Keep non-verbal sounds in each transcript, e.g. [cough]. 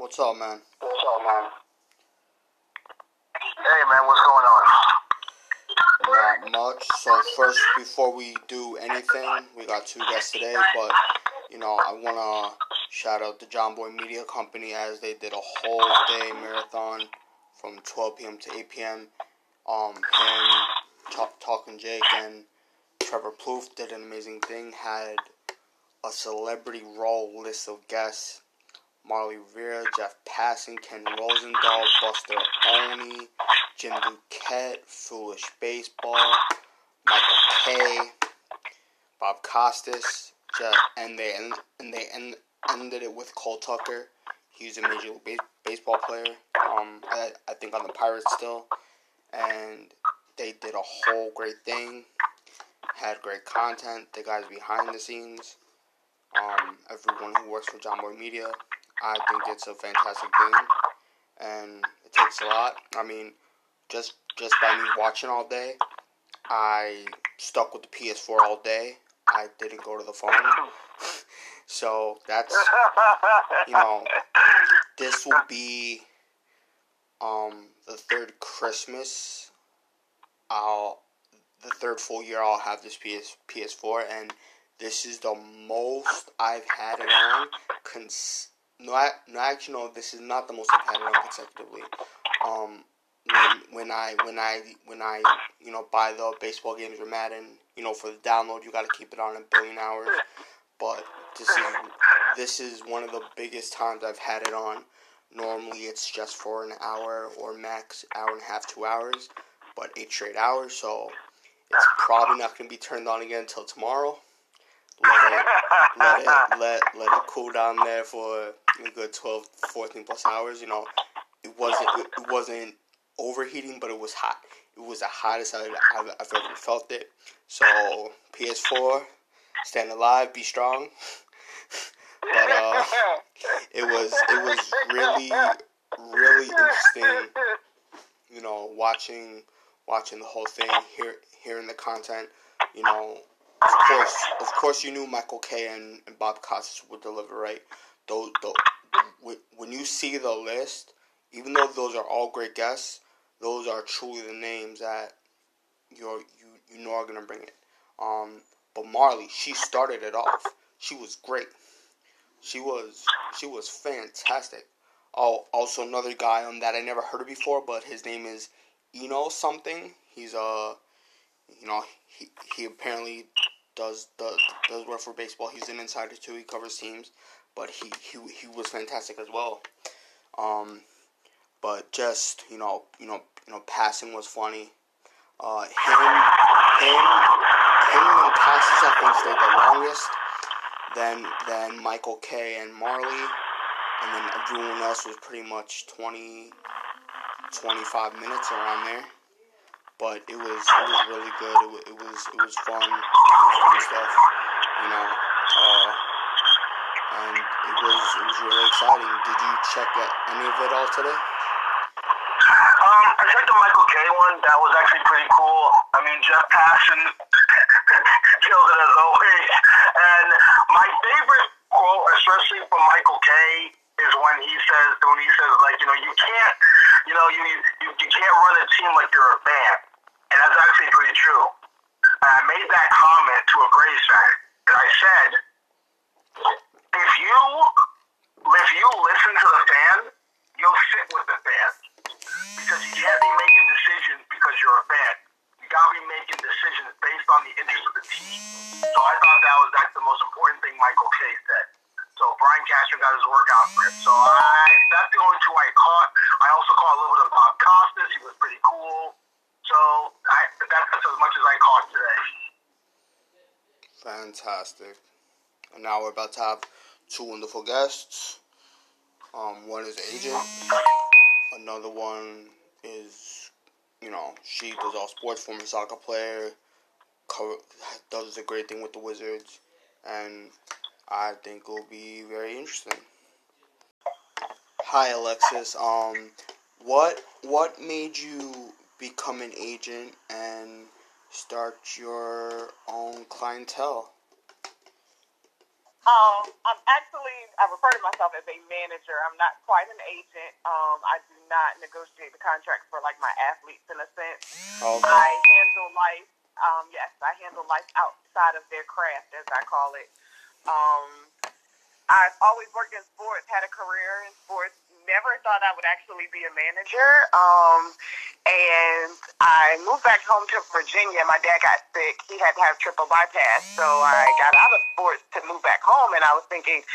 What's up, man? What's up, man? Hey, man, what's going on? Not much. So first, before we do anything, we got two guests today, but you know, I wanna shout out the Jomboy Media Company as they did a whole day marathon from 12 p.m. to 8 p.m. Um, him, Talk, Talking Jake, and Trevor Plouffe did an amazing thing. Had a celebrity roll list of guests. Marly Rivera, Jeff Passan, Ken Rosenthal, Buster Olney, Jim Duquette, Foolish Baseball, Michael Kay, Bob Costas, Jeff, and they end, and they end, ended it with Cole Tucker. He's a major league base, baseball player. Um, I, I think on the Pirates still, and they did a whole great thing. Had great content. The guys behind the scenes, um, everyone who works for Jomboy Media. I think it's a fantastic thing, and it takes a lot. I mean, just just by me watching all day, I stuck with the PS4 all day. I didn't go to the phone, [laughs] so that's you know, this will be um the third Christmas. I'll the third full year I'll have this PS PS4, and this is the most I've had it on. Cons- no, I, no, actually, no. This is not the most I've had it on consecutively. Um, when, when I when I when I you know buy the baseball games or Madden, you know, for the download, you got to keep it on a billion hours. But this is this is one of the biggest times I've had it on. Normally, it's just for an hour or max hour and a half, two hours, but eight straight hours. So it's probably not going to be turned on again until tomorrow. Let it, let it, let, let it cool down there for a good 12, 14 plus hours. You know, it wasn't it wasn't overheating, but it was hot. It was the hottest I've, I've, I've ever felt it. So PS4, stand alive, be strong. [laughs] but uh, it was it was really really interesting. You know, watching watching the whole thing, hear, hearing the content. You know, of course, of course, you knew Michael Kay and, and Bob Costas would deliver, right? Though, though, when you see the list, even though those are all great guests, those are truly the names that you're you you know are gonna bring it. Um, but Marly, she started it off. She was great. She was she was fantastic. Oh, also another guy on that I never heard of before, but his name is Eno something. He's a you know he he apparently does does does work for baseball. He's an insider too. He covers teams, but he he he was fantastic as well. Um, but just you know you know you know Passan was funny. Uh, him him him and Costas I think stayed the longest. Then then Michael Kay and Marly, and then everyone else was pretty much 20, 25 minutes around there but it was it was really good. It, was it was it was fun, fun stuff, you know. Uh, and it was it was really exciting. Did you check any of it all today? Um, I checked the Michael Kay one. That was actually pretty cool. I mean, Jeff Passan killed it as always. And my favorite quote, especially from Michael Kay, is when he says when he says like you know you can't you know you you, you can't run a team like you're a band. And that's actually pretty true. And I made that comment to a Braves fan. And I said, if you if you listen to the fan, you'll sit with the fan. Because you can't be making decisions because you're a fan. You gotta be making decisions based on the interest of the team. So I thought that was that's the most important thing Michael Kay said. So Brian Cashman got his workout for him. So I that's the only two I caught. I also caught a little bit of Bob Costas. He was pretty cool. So I, that's as much as I caught today. Fantastic. To have two wonderful guests. Um, one is agent. Another one is, you know, she does all sports, former soccer player, cover, does a great thing with the Wizards, and I think it will be very interesting. Hi, Alexis. Um, what what made you become an agent and start your own clientele? Um, I'm actually I refer to myself as a manager. I'm not quite an agent. Um, I do not negotiate the contracts for like my athletes in a sense. Okay. I handle life. Um, yes, I handle life outside of their craft, as I call it. Um, I've always worked in sports, had a career in sports. Never thought I would actually be a manager. Um, and I moved back home to Virginia. My dad got sick. He had to have triple bypass. So I got out of sports to move back home. And I was thinking,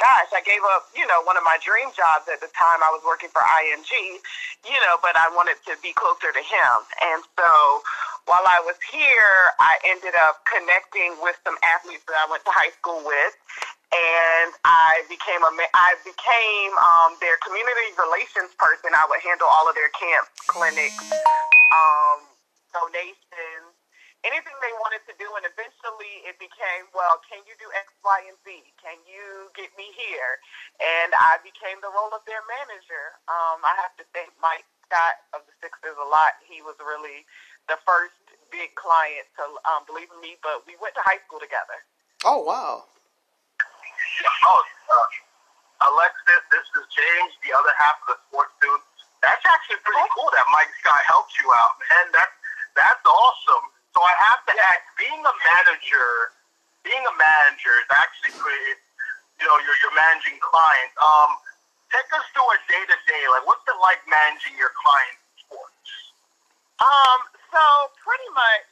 gosh, I gave up, you know, one of my dream jobs at the time. I was working for IMG, you know, but I wanted to be closer to him. And so while I was here, I ended up connecting with some athletes that I went to high school with and I became a I became um, their community relations person. I would handle all of their camps, clinics, um, donations, anything they wanted to do. And eventually, it became, well, can you do X, Y, and Z? Can you get me here? And I became the role of their manager. Um, I have to thank Mike Scott of the Sixers a lot. He was really the first big client to um, believe in me. But we went to high school together. Oh wow! Oh, uh, Alexis, this is James, the other half of the sports dude. That's actually pretty cool that Mike Scott helped you out, man. That's that's awesome. So I have to ask, being a manager, being a manager is actually pretty. You know, you're you're managing clients. Um, take us through a day to day. Like, what's it like managing your clients' sports? Um, so pretty much,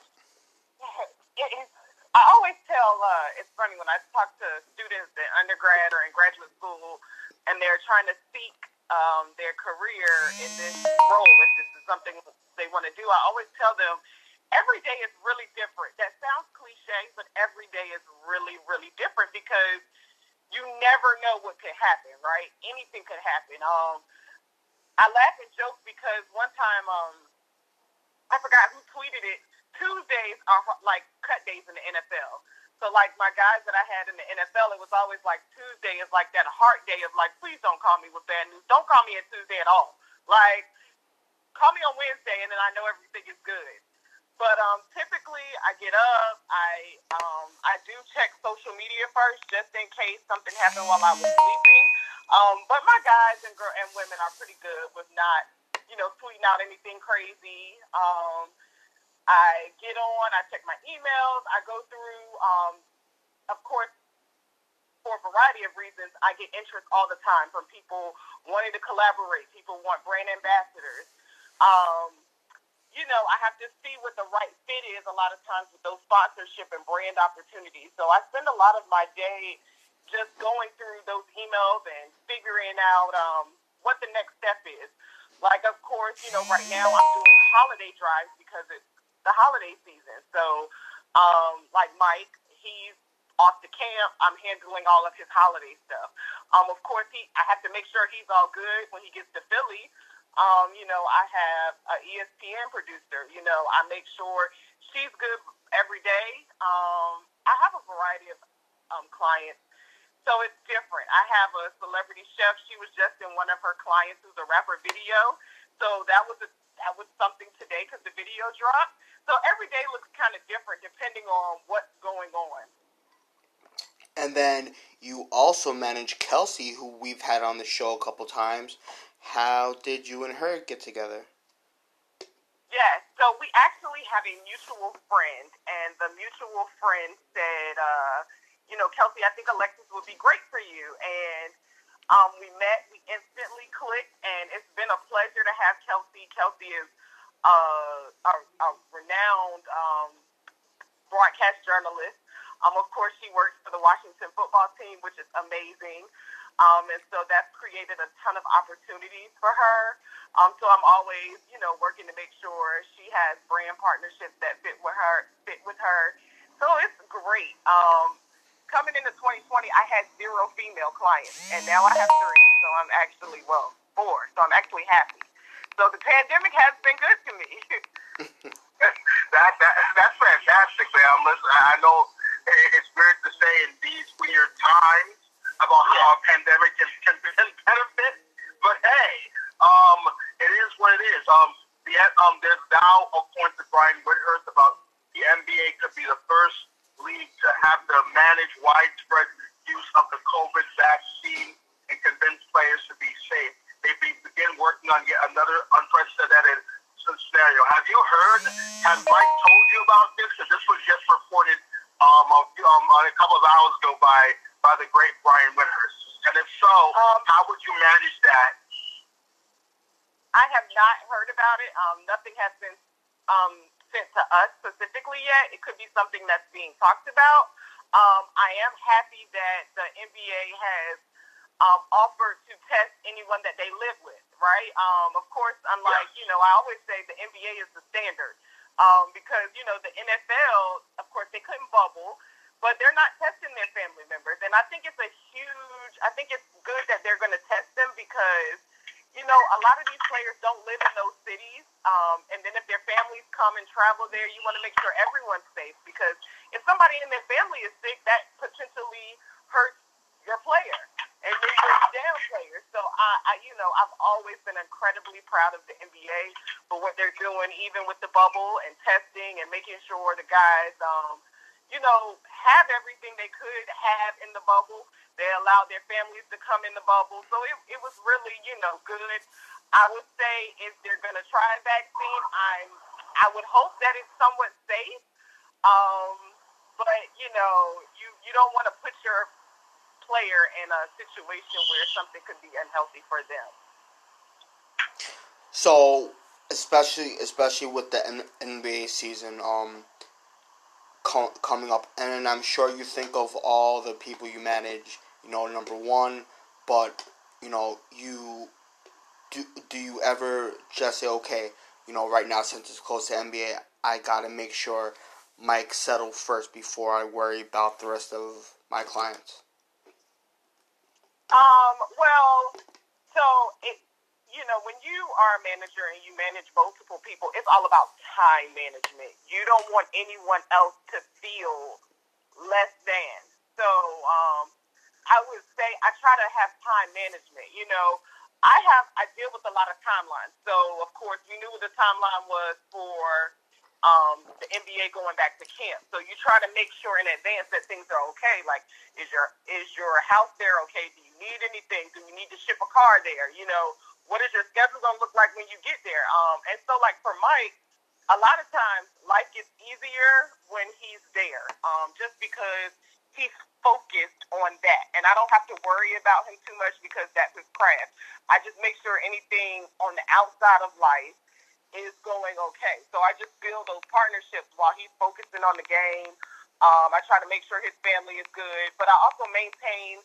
it is I always tell, uh, it's funny when I talk to students in undergrad or in graduate school and they're trying to seek um, their career in this role, if this is something they want to do, I always tell them every day is really different. That sounds cliche, but every day is really, really different because you never know what could happen, right? Anything could happen. Um, I laugh and joke because one time, um, I forgot who tweeted it Tuesdays are like cut days in the NFL. So like my guys that I had in the NFL, it was always like Tuesday is like that heart day of like, please don't call me with bad news. Don't call me on Tuesday at all. Like, call me on Wednesday and then I know everything is good. But um, typically I get up, I um, I do check social media first just in case something happened while I was sleeping. Um, but my guys and girl and women are pretty good with not, you know, tweeting out anything crazy. Um, I get on, I check my emails, I go through, um, of course, for a variety of reasons, I get interest all the time from people wanting to collaborate. People want brand ambassadors. Um, you know, I have to see what the right fit is a lot of times with those sponsorship and brand opportunities. So I spend a lot of my day just going through those emails and figuring out um, what the next step is. Like, of course, you know, right now I'm doing holiday drives because it's the holiday season. So, um, like Mike, he's off to camp. I'm handling all of his holiday stuff. Um, of course, he I have to make sure he's all good when he gets to Philly. Um, you know, I have an ESPN producer. You know, I make sure she's good every day. Um, I have a variety of um, clients, so it's different. I have a celebrity chef. She was just in one of her clients who's a rapper video. So that was a that was something today because the video dropped. So every day looks kind of different depending on what's going on. And then you also manage Kelsey, who we've had on the show a couple times. How did you and her get together? Yes, so we actually have a mutual friend, and the mutual friend said, uh, you know, Kelsey, I think Alexis would be great for you. And um, we met, we instantly clicked, and it's been a pleasure to have Kelsey. Kelsey is uh, a, a renowned um, broadcast journalist. Um, of course, she works for the Washington football team, which is amazing. Um, and so that's created a ton of opportunities for her. Um, so I'm always, you know, working to make sure she has brand partnerships that fit with her. Fit with her. So it's great. Um, coming into 2020, I had zero female clients, and now I have three. So I'm actually well four. So I'm actually happy. So the pandemic has been good to me. [laughs] that, that that's fantastic, man. Listen, I know it's weird to say in these weird times about how a pandemic can, can benefit, but hey, um, it is what it is. Um, the um, there's now according to Brian Windhorst about the NBA could be the first league to have to manage widespread use of the COVID vaccine and convince players to be safe. They begin working on yet another unprecedented scenario. Have you heard? Has Mike told you about this? Because this was just reported um, a, um, a couple of hours ago by by the great Brian Windhorst. And if so, um, how would you manage that? I have not heard about it. Um, nothing has been um, sent to us specifically yet. It could be something that's being talked about. Um, I am happy that the NBA has um, offered to test anyone that they live with, right? Um, of course, unlike, you know, I always say the NBA is the standard um, because, you know, the NFL, of course, they couldn't bubble, but they're not testing their family members. And I think it's a huge, I think it's good that they're going to test them because, you know, a lot of these players don't live in those cities. Um, and then if their families come and travel there, you want to make sure everyone's safe because if somebody in their family is sick, that potentially hurts your player and then brings down players. So I, I, you know, I've always been incredibly proud of the NBA for what they're doing, even with the bubble and testing and making sure the guys, um, you know, have everything they could have in the bubble. They allowed their families to come in the bubble, so it, it was really, you know, good. I would say if they're going to try a vaccine, I'm I would hope that it's somewhat safe. Um, but you know, you you don't want to put your player in a situation where something could be unhealthy for them. So, especially especially with the NBA season um co- coming up, and I'm sure you think of all the people you manage. You know, number one, but you know you do do you ever just say, okay, you know, right now since it's close to NBA, I gotta make sure Mike settle first before I worry about the rest of my clients? Um, well, so it, you know, when you are a manager and you manage multiple people, it's all about time management. You don't want anyone else to feel less than. So, um, I would say I try to have time management. You know, I have I deal with a lot of timelines. So of course you knew what the timeline was for um, the NBA going back to camp. So you try to make sure in advance that things are okay. Like is your is your house there okay? Do you need anything? Do you need to ship a car there? You know, what is your schedule gonna look like when you get there? Um, and so like for Mike, a lot of times life gets easier when he's there. Um, just because he's focused on that. And I don't have to worry about him too much because that's his craft. I just make sure anything on the outside of life is going okay. So I just build those partnerships while he's focusing on the game. Um, I try to make sure his family is good, but I also maintain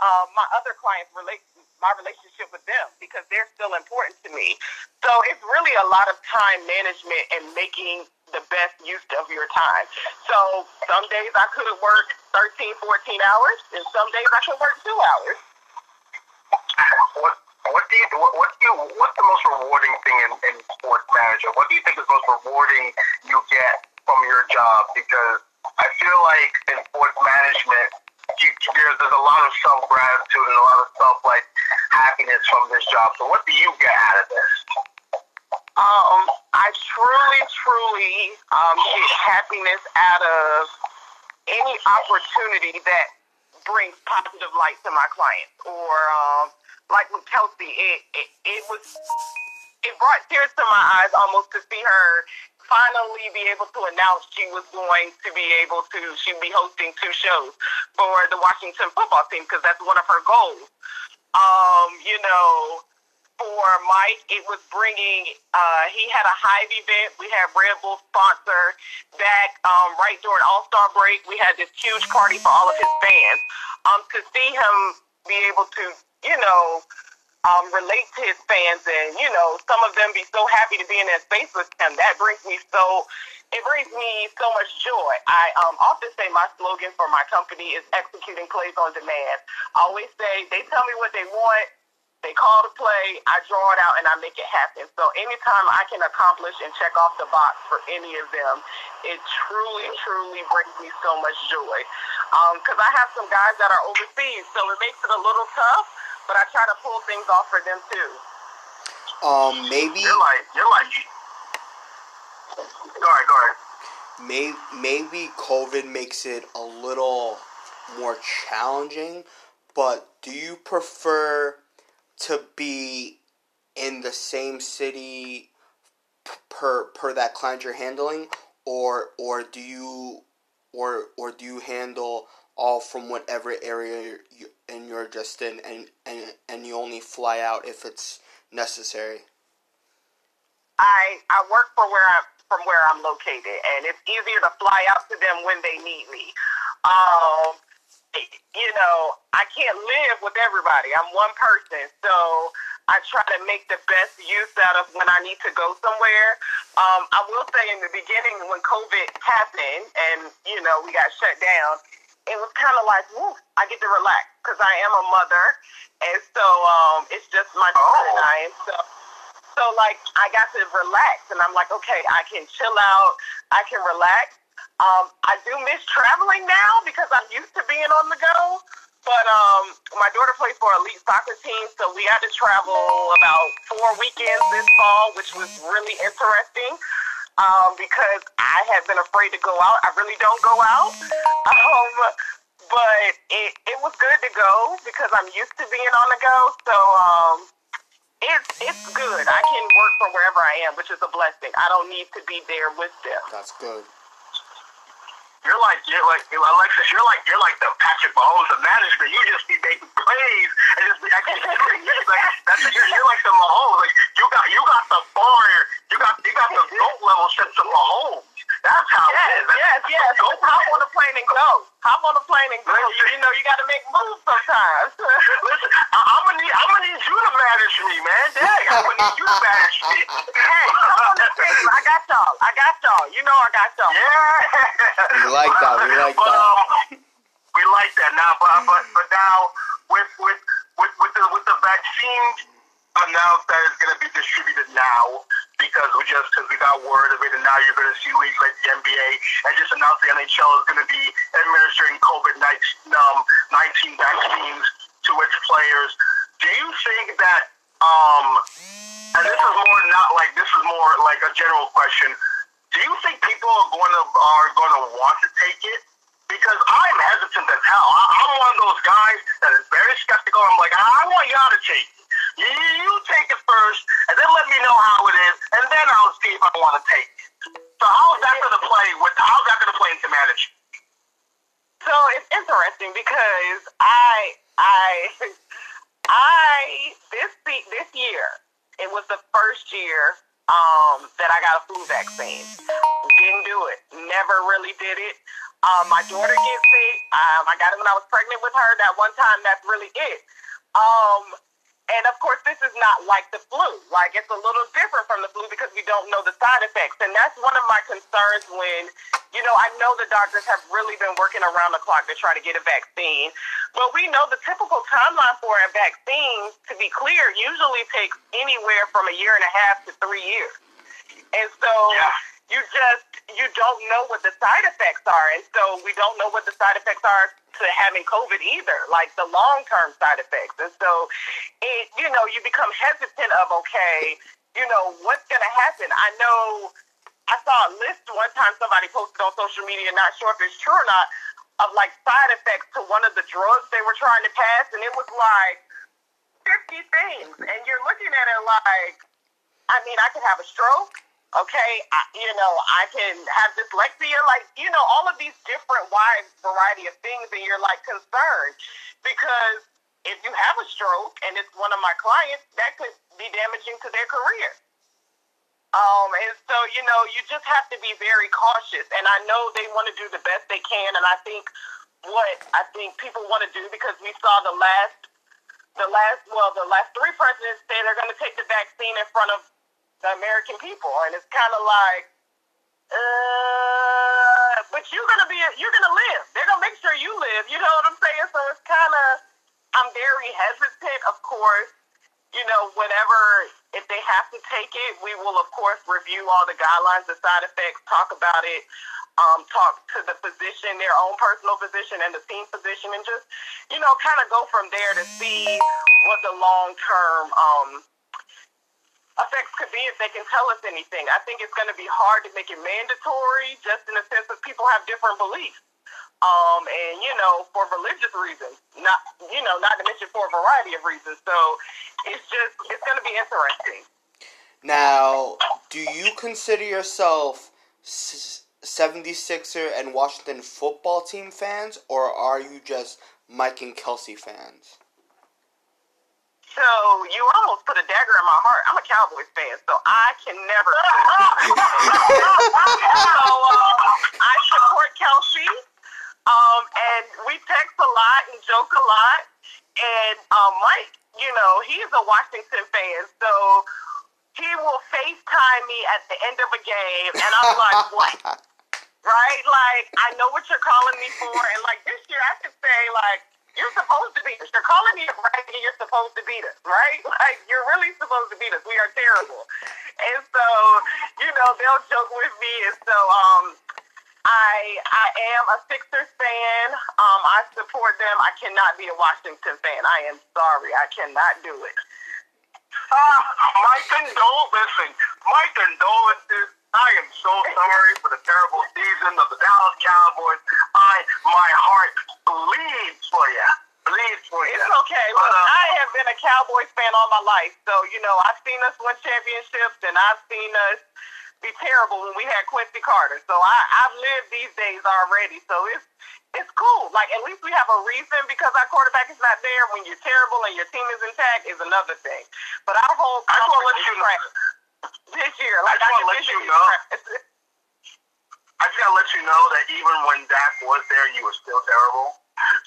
um, my other clients' relate my relationship with them because they're still important to me. So it's really a lot of time management and making the best use of your time. So some days I could work 13, 14 hours, and some days I could work two hours. What what do you what, what do you what's the most rewarding thing in, in sports management? What do you think is the most rewarding you get from your job? Because I feel like in sports management, there's there's a lot of self gratitude and a lot of self like happiness from this job. So what do you get out of this? Um, I truly, truly um, get happiness out of any opportunity that brings positive light to my clients. Or um, like with Kelsey, it, it it was it brought tears to my eyes almost to see her finally be able to announce she was going to be able to she'd be hosting two shows for the Washington football team because that's one of her goals. Um, you know, for Mike, it was bringing, uh, he had a Hive event. We had Red Bull sponsor back um, right during All Star break. We had this huge party for all of his fans. Um, to see him be able to, you know, um, relate to his fans and, you know, some of them be so happy to be in that space with him. That brings me so, it brings me so much joy. I um, often say my slogan for my company is executing plays on demand. I always say they tell me what they want they call to play, I draw it out, and I make it happen. So anytime I can accomplish and check off the box for any of them, it truly, truly brings me so much joy. Because um, I have some guys that are overseas, so it makes it a little tough, but I try to pull things off for them too. Um, maybe you're like you're like. Go ahead, go ahead. Maybe maybe COVID makes it a little more challenging, but do you prefer? To be in the same city per per that client you're handling, or or do you or or do you handle all from whatever area you and you're just in, and and and you only fly out if it's necessary? I I work for where I from where I'm located, and it's easier to fly out to them when they need me. Um, you know, I can't live with everybody. I'm one person, so I try to make the best use out of when I need to go somewhere. Um, I will say in the beginning when COVID happened and you know we got shut down, it was kind of like, woo, I get to relax because I am a mother, and so um, it's just my daughter and I, and so so like I got to relax, and I'm like, okay, I can chill out, I can relax. Um, I do miss traveling now because I'm used to being on the go. But um, my daughter plays for elite soccer team, so we had to travel about four weekends this fall, which was really interesting um, because I had been afraid to go out. I really don't go out. [laughs] Um, but it, it was good to go because I'm used to being on the go. So um, it's it's good. I can work from wherever I am, which is a blessing. I don't need to be there with them. That's good. You're like you're like Alexis. You're like you're like the Patrick Mahomes of management. You just be making plays and just be executing. like that's you're, you're like the Mahomes. Like you got you got the bar. You got you got the goat level sense of Mahomes. That's how yes, it is. That's, yes, yes. Go Hop on the plane and go. Hop on the plane and go. You, you know you got to make moves sometimes. [laughs] Listen, I, I'm gonna need I'm gonna need you to manage me, man. Dang, I'm gonna need you to manage me. hey, come on the team. I got y'all. I got y'all. You know I got y'all. Yeah. We like that. We like but, that. Um, we like that now, but but but now with with with with the with the vaccine announced that it's going to be distributed now because we just because we got word of it, and now you're going to see leagues like the NBA and just announced the NHL is going to be administering COVID um, nineteen vaccines to its players. Do you think that? Um, and this is more not like this is more like a general question. Do you think people are going to are going to want to take it? Because I'm hesitant as hell. I, I'm one of those guys that is very skeptical. I'm like, I want y'all to take it. You, you take it first, and then let me know how it is, and then I'll see if I want to take it. So how's that going to play? With how's that going to play into management? So it's interesting because I I [laughs] I this this year it was the first year um, that I got a flu vaccine. Didn't do it. Never really did it. Um, my daughter gets it. Um, I got it when I was pregnant with her. That one time. That's really it. Um, and of course, this is not like the flu. Like it's a little different from the flu because we don't know the side effects. And that's one of my concerns when, you know, I know the doctors have really been working around the clock to try to get a vaccine. But we know the typical timeline for a vaccine, to be clear, usually takes anywhere from a year and a half to three years. And so Yeah. You just you don't know what the side effects are. And so we don't know what the side effects are to having COVID either, like the long term side effects. And so it you know, you become hesitant of okay, you know, what's gonna happen. I know I saw a list one time somebody posted on social media, not sure if it's true or not, of like side effects to one of the drugs they were trying to pass and it was like fifty things. And you're looking at it like I mean, I could have a stroke. Okay, I, you know, I can have dyslexia, like you know, all of these different wide variety of things, and you're like concerned because if you have a stroke and it's one of my clients, that could be damaging to their career. Um, and so you know, you just have to be very cautious. And I know they want to do the best they can, and I think what I think people want to do because we saw the last the last well the last three presidents say they're going to take the vaccine in front of the American people, and it's kind of like, uh, but you're gonna be you're gonna live. They're gonna make sure you live. You know what I'm saying? So it's kind of I'm very hesitant. Of course, you know whenever if they have to take it, we will of course review all the guidelines, the side effects, talk about it. Um, talk to the physician, their own personal physician, and the team physician, and just, you know, kind of go from there to see what the long term um, effects could be if they can tell us anything. I think it's going to be hard to make it mandatory, just in the sense that people have different beliefs, um, and you know, for religious reasons, not you know, not to mention for a variety of reasons. So it's just it's going to be interesting. Now, do you consider yourself 76er and Washington football team fans, or are you just Mike and Kelsey fans? So you almost put a dagger in my heart. I'm a Cowboys fan, so I can never. [laughs] so uh, I support Kelsey, um, and we text a lot and joke a lot. And um, Mike, you know, he's a Washington fan, so he will FaceTime me at the end of a game, and I'm like, [laughs] what? right? Like, I know what you're calling me for, and like this year, I could say like you're supposed to beat us. You're calling me a brag and you're supposed to beat us, right? [laughs] Like, you're really supposed to beat us. We are terrible. And so, you know, they'll joke with me. And so, um, I I am a Sixers fan. Um, I support them. I cannot be a Washington fan. I am sorry. I cannot do it. Ah, my condolences. My condolences. I am so sorry for the terrible season of the Dallas Cowboys. I, my heart bleeds for you. Bleeds for you. It's okay. Look, uh, I have been a Cowboys fan all my life, so you know I've seen us win championships, and I've seen us be terrible when we had Quincy Carter. So I, I've lived these days already. So it's it's cool. Like at least we have a reason because our quarterback is not there. When you're terrible and your team is intact is another thing. But our whole I just want to let you know this year. Like I just want to let you know. I just gotta let you know that even when Dak was there, you were still terrible.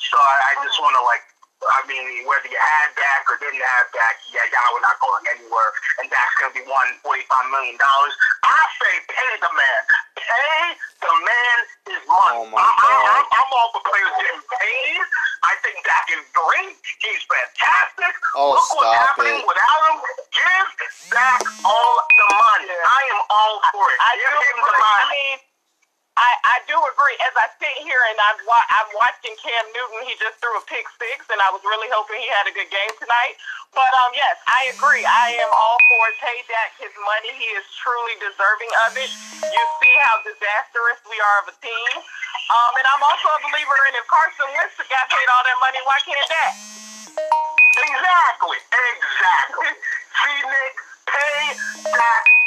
So I, I just want to like, I mean, whether you had Dak or didn't have Dak, yeah, y'all were not going anywhere, and Dak's gonna be one forty-five million dollars. I say pay the man. Pay the man his money. Oh my God. I, I, I'm all for players getting paid. I think Dak is great. He's fantastic. Oh, Look what's happening it. without him. Give Dak all the money. I am all for it. I Give do him the agree. Money. I, I do agree. As I sit here and I've wa- I'm watching Cam Newton, he just threw a pick six, and I was really hoping he had a good game tonight. But um, yes, I agree. I am all for pay Dak his money. He is truly deserving of it. You see how disastrous we are of a team. Um, and I'm also a believer in if Carson Wentz got paid all that money, why can't Dak? Exactly. Exactly. See, pay Dak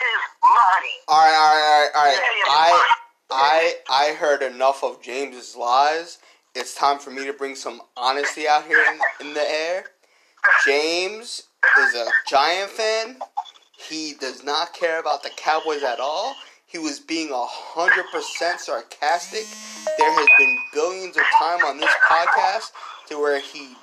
His money. All right, all right, all right, all right. I. I I heard enough of James's lies. It's time for me to bring some honesty out here in, in the air. James is a Giant fan. He does not care about the Cowboys at all. He was being a hundred percent sarcastic. There has been billions of time on this podcast to where he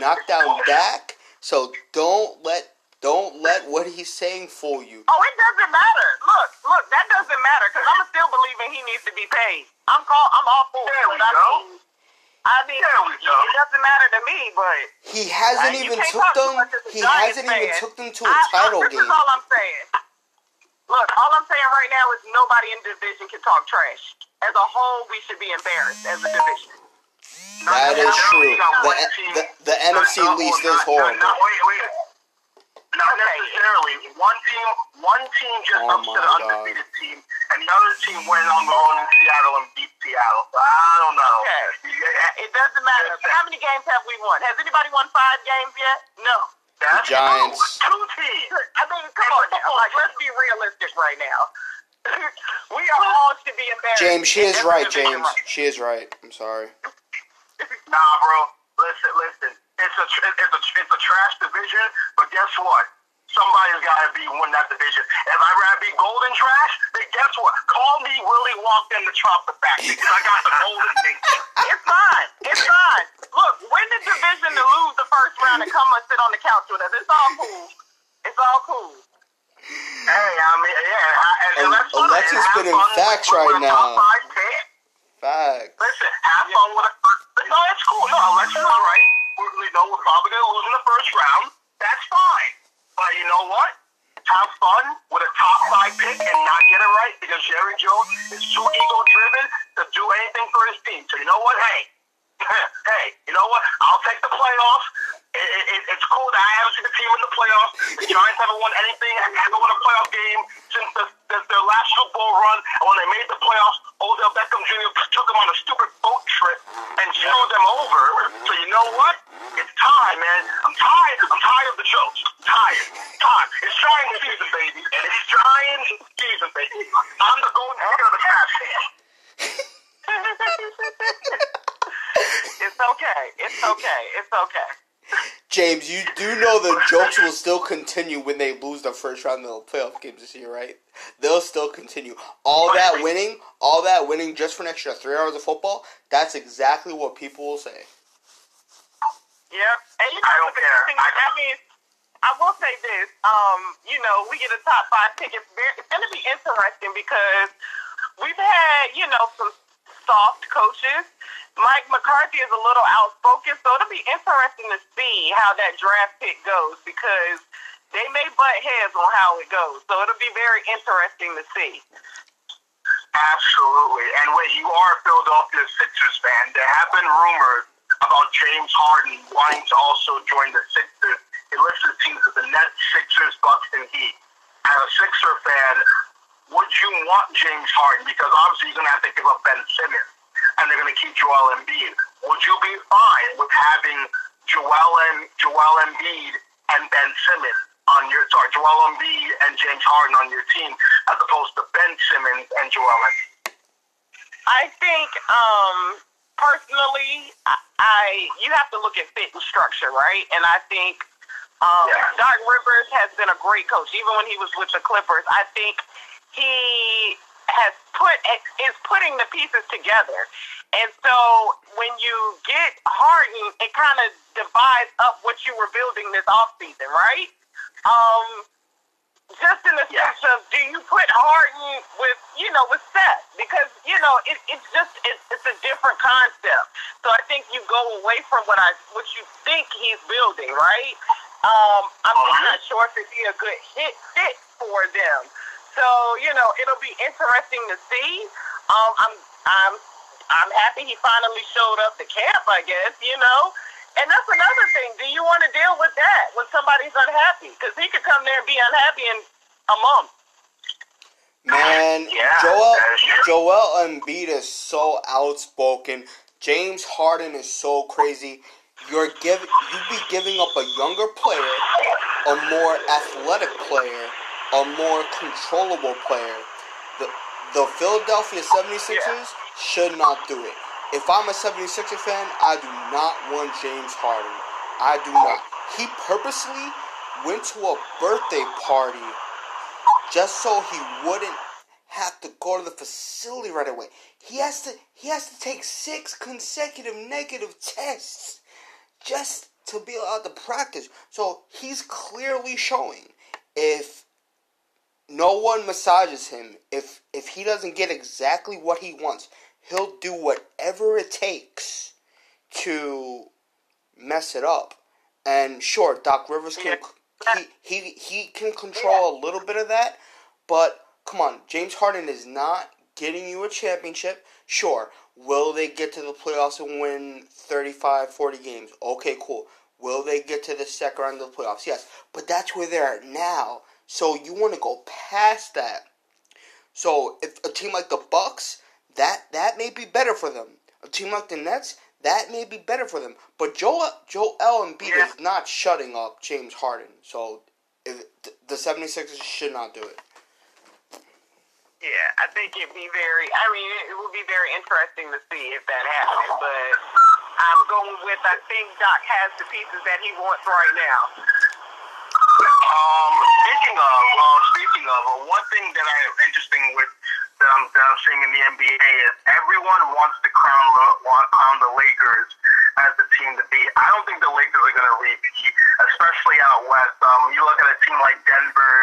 knocked down Dak. So don't let don't let what he's saying fool you. Oh, it doesn't matter. Look, look, that doesn't matter because I'm still believing he needs to be paid. I'm call, I'm all for There it. we I go. mean, I mean, There we go. it doesn't matter to me, but He hasn't even took them. much as a He hasn't even took them to a I, title look, this game. is all I'm saying. Look, all I'm saying right now is nobody in the division can talk trash. As a whole, we should be embarrassed as a division. That is Now, true. you got The, one team- the, the NFC not- least is horrible. Wait, wait. Not Okay. necessarily. One team, one team just Oh upset my an God. undefeated team, and the other team went on the road in Seattle and beat Seattle. I don't know. Okay. It doesn't matter. How many games have we won? Has anybody won five games yet? No. That's The Giants. Two, two teams. I mean, come on now. Like, let's be realistic right now. [laughs] we are all should be embarrassed. James, she is right. division James, she is right. I'm sorry. Nah, bro. Listen, listen. It's a it's a it's a trash division, but guess what? Somebody's got to be win that division. If I'd rather be golden trash, then guess what? Call me Willie walked in the chocolate factory because I got the golden ticket. It's fine. It's fine. Look, win the division to lose the first round and come and sit on the couch with us. It's all cool. It's all cool. Hey, I mean, yeah, I- and, and Ale- that's fine. Alexa's Have spitting fun with- facts with right a top now. five pick. Facts. Listen, have fun with a. No, it's cool. No, Alexa's right. We're, know, we're probably gonna lose in the first round. That's fine. But you know what? Have fun with a top five pick and not get it right because Jerry Jones is too ego driven to do anything for his team. So you know what? Hey, hey, you know what? I'll take the playoffs. It, it, it's cool that I haven't seen the team in the playoffs. The Giants haven't won anything, haven't won a playoff game since the, the, their last Super Bowl run. And when they made the playoffs, Odell Beckham Jr. took them on a stupid boat trip and screwed them over. So you know what? It's time, man. I'm tired. I'm tired of the jokes. Tired. I'm tired. It's Giants season, baby. It's Giants season, baby. I'm the golden head of the past. [laughs] it's okay. It's okay. It's okay. James, you do know the jokes will still continue when they lose the first round of the playoff games this year, right? They'll still continue. All that winning, all that winning just for an extra three hours of football, that's exactly what people will say. Yep. And you know, I don't care. thing- I- I mean, I will say this. Um, you know, we get a top five pick. It's, very, it's going to be interesting because we've had, you know, some soft coaches. Mike McCarthy is a little outspoken, so it'll be interesting to see how that draft pick goes because they may butt heads on how it goes. So it'll be very interesting to see. Absolutely. And when you are a Philadelphia Sixers fan, there have been rumors about James Harden wanting to also join the Sixers. It lists the teams of the Nets, Sixers, Bucks, and Heat. As a Sixer fan, would you want James Harden? Because obviously you're going to have to give up Ben Simmons, and they're going to keep Joel Embiid. Would you be fine with having Joel, and Joel Embiid and Ben Simmons on your sorry, Joel Embiid and James Harden on your team, as opposed to Ben Simmons and Joel Embiid? I think, um, personally, I, I you have to look at fit and structure, right? And I think um, Yeah. Doc Rivers has been a great coach, even when he was with the Clippers. I think he has put is putting the pieces together. And so when you get Harden, it kind of divides up what you were building this offseason, right? Um, just in the Yeah. sense of do you put Harden with you know with Seth because you know it, it's just it's, it's a different concept. So I think you go away from what I what you think he's building, right? Um, I'm Uh-huh. not sure if it'd be a good hit fit for them. So you know it'll be interesting to see. Um, I'm I'm I'm happy he finally showed up to camp. I guess you know. And that's another thing. Do you want to deal with that when somebody's unhappy? Because he could come there and be unhappy in a month. Man, [laughs] Yeah, Joel that is true. Joel Embiid is so outspoken. James Harden is so crazy. You're giving you'd be giving up a younger player, a more athletic player, a more controllable player. The the Philadelphia 76ers should not do it. If I'm a 76er fan, I do not want James Harden. I do not. He purposely went to a birthday party just so he wouldn't have to go to the facility right away. He has to he has to take six consecutive negative tests just to be allowed to practice. So he's clearly showing if no one massages him, if if he doesn't get exactly what he wants, he'll do whatever it takes to mess it up. And sure, Doc Rivers can he he he can control a little bit of that, but come on, James Harden is not getting you a championship. Sure, will they get to the playoffs and win 35, 40 games? Okay, cool. Will they get to the second round of the playoffs? Yes, but that's where they're at now. So you want to go past that. So if a team like the Bucks, that that may be better for them. A team like the Nets, that may be better for them. But Joel Joel Embiid Yeah. is not shutting up James Harden. So if, the 76ers should not do it. Yeah, I think it'd be very. I mean, it would be very interesting to see if that happened. But I'm going with. I think Doc has the pieces that he wants right now. Um, speaking of, um, speaking of, uh, one thing that I am interesting with that I'm, seeing in the NBA is everyone wants to crown the want, crown the Lakers as the team to beat. I don't think the Lakers are going to repeat, especially out west. Um, you look at a team like Denver.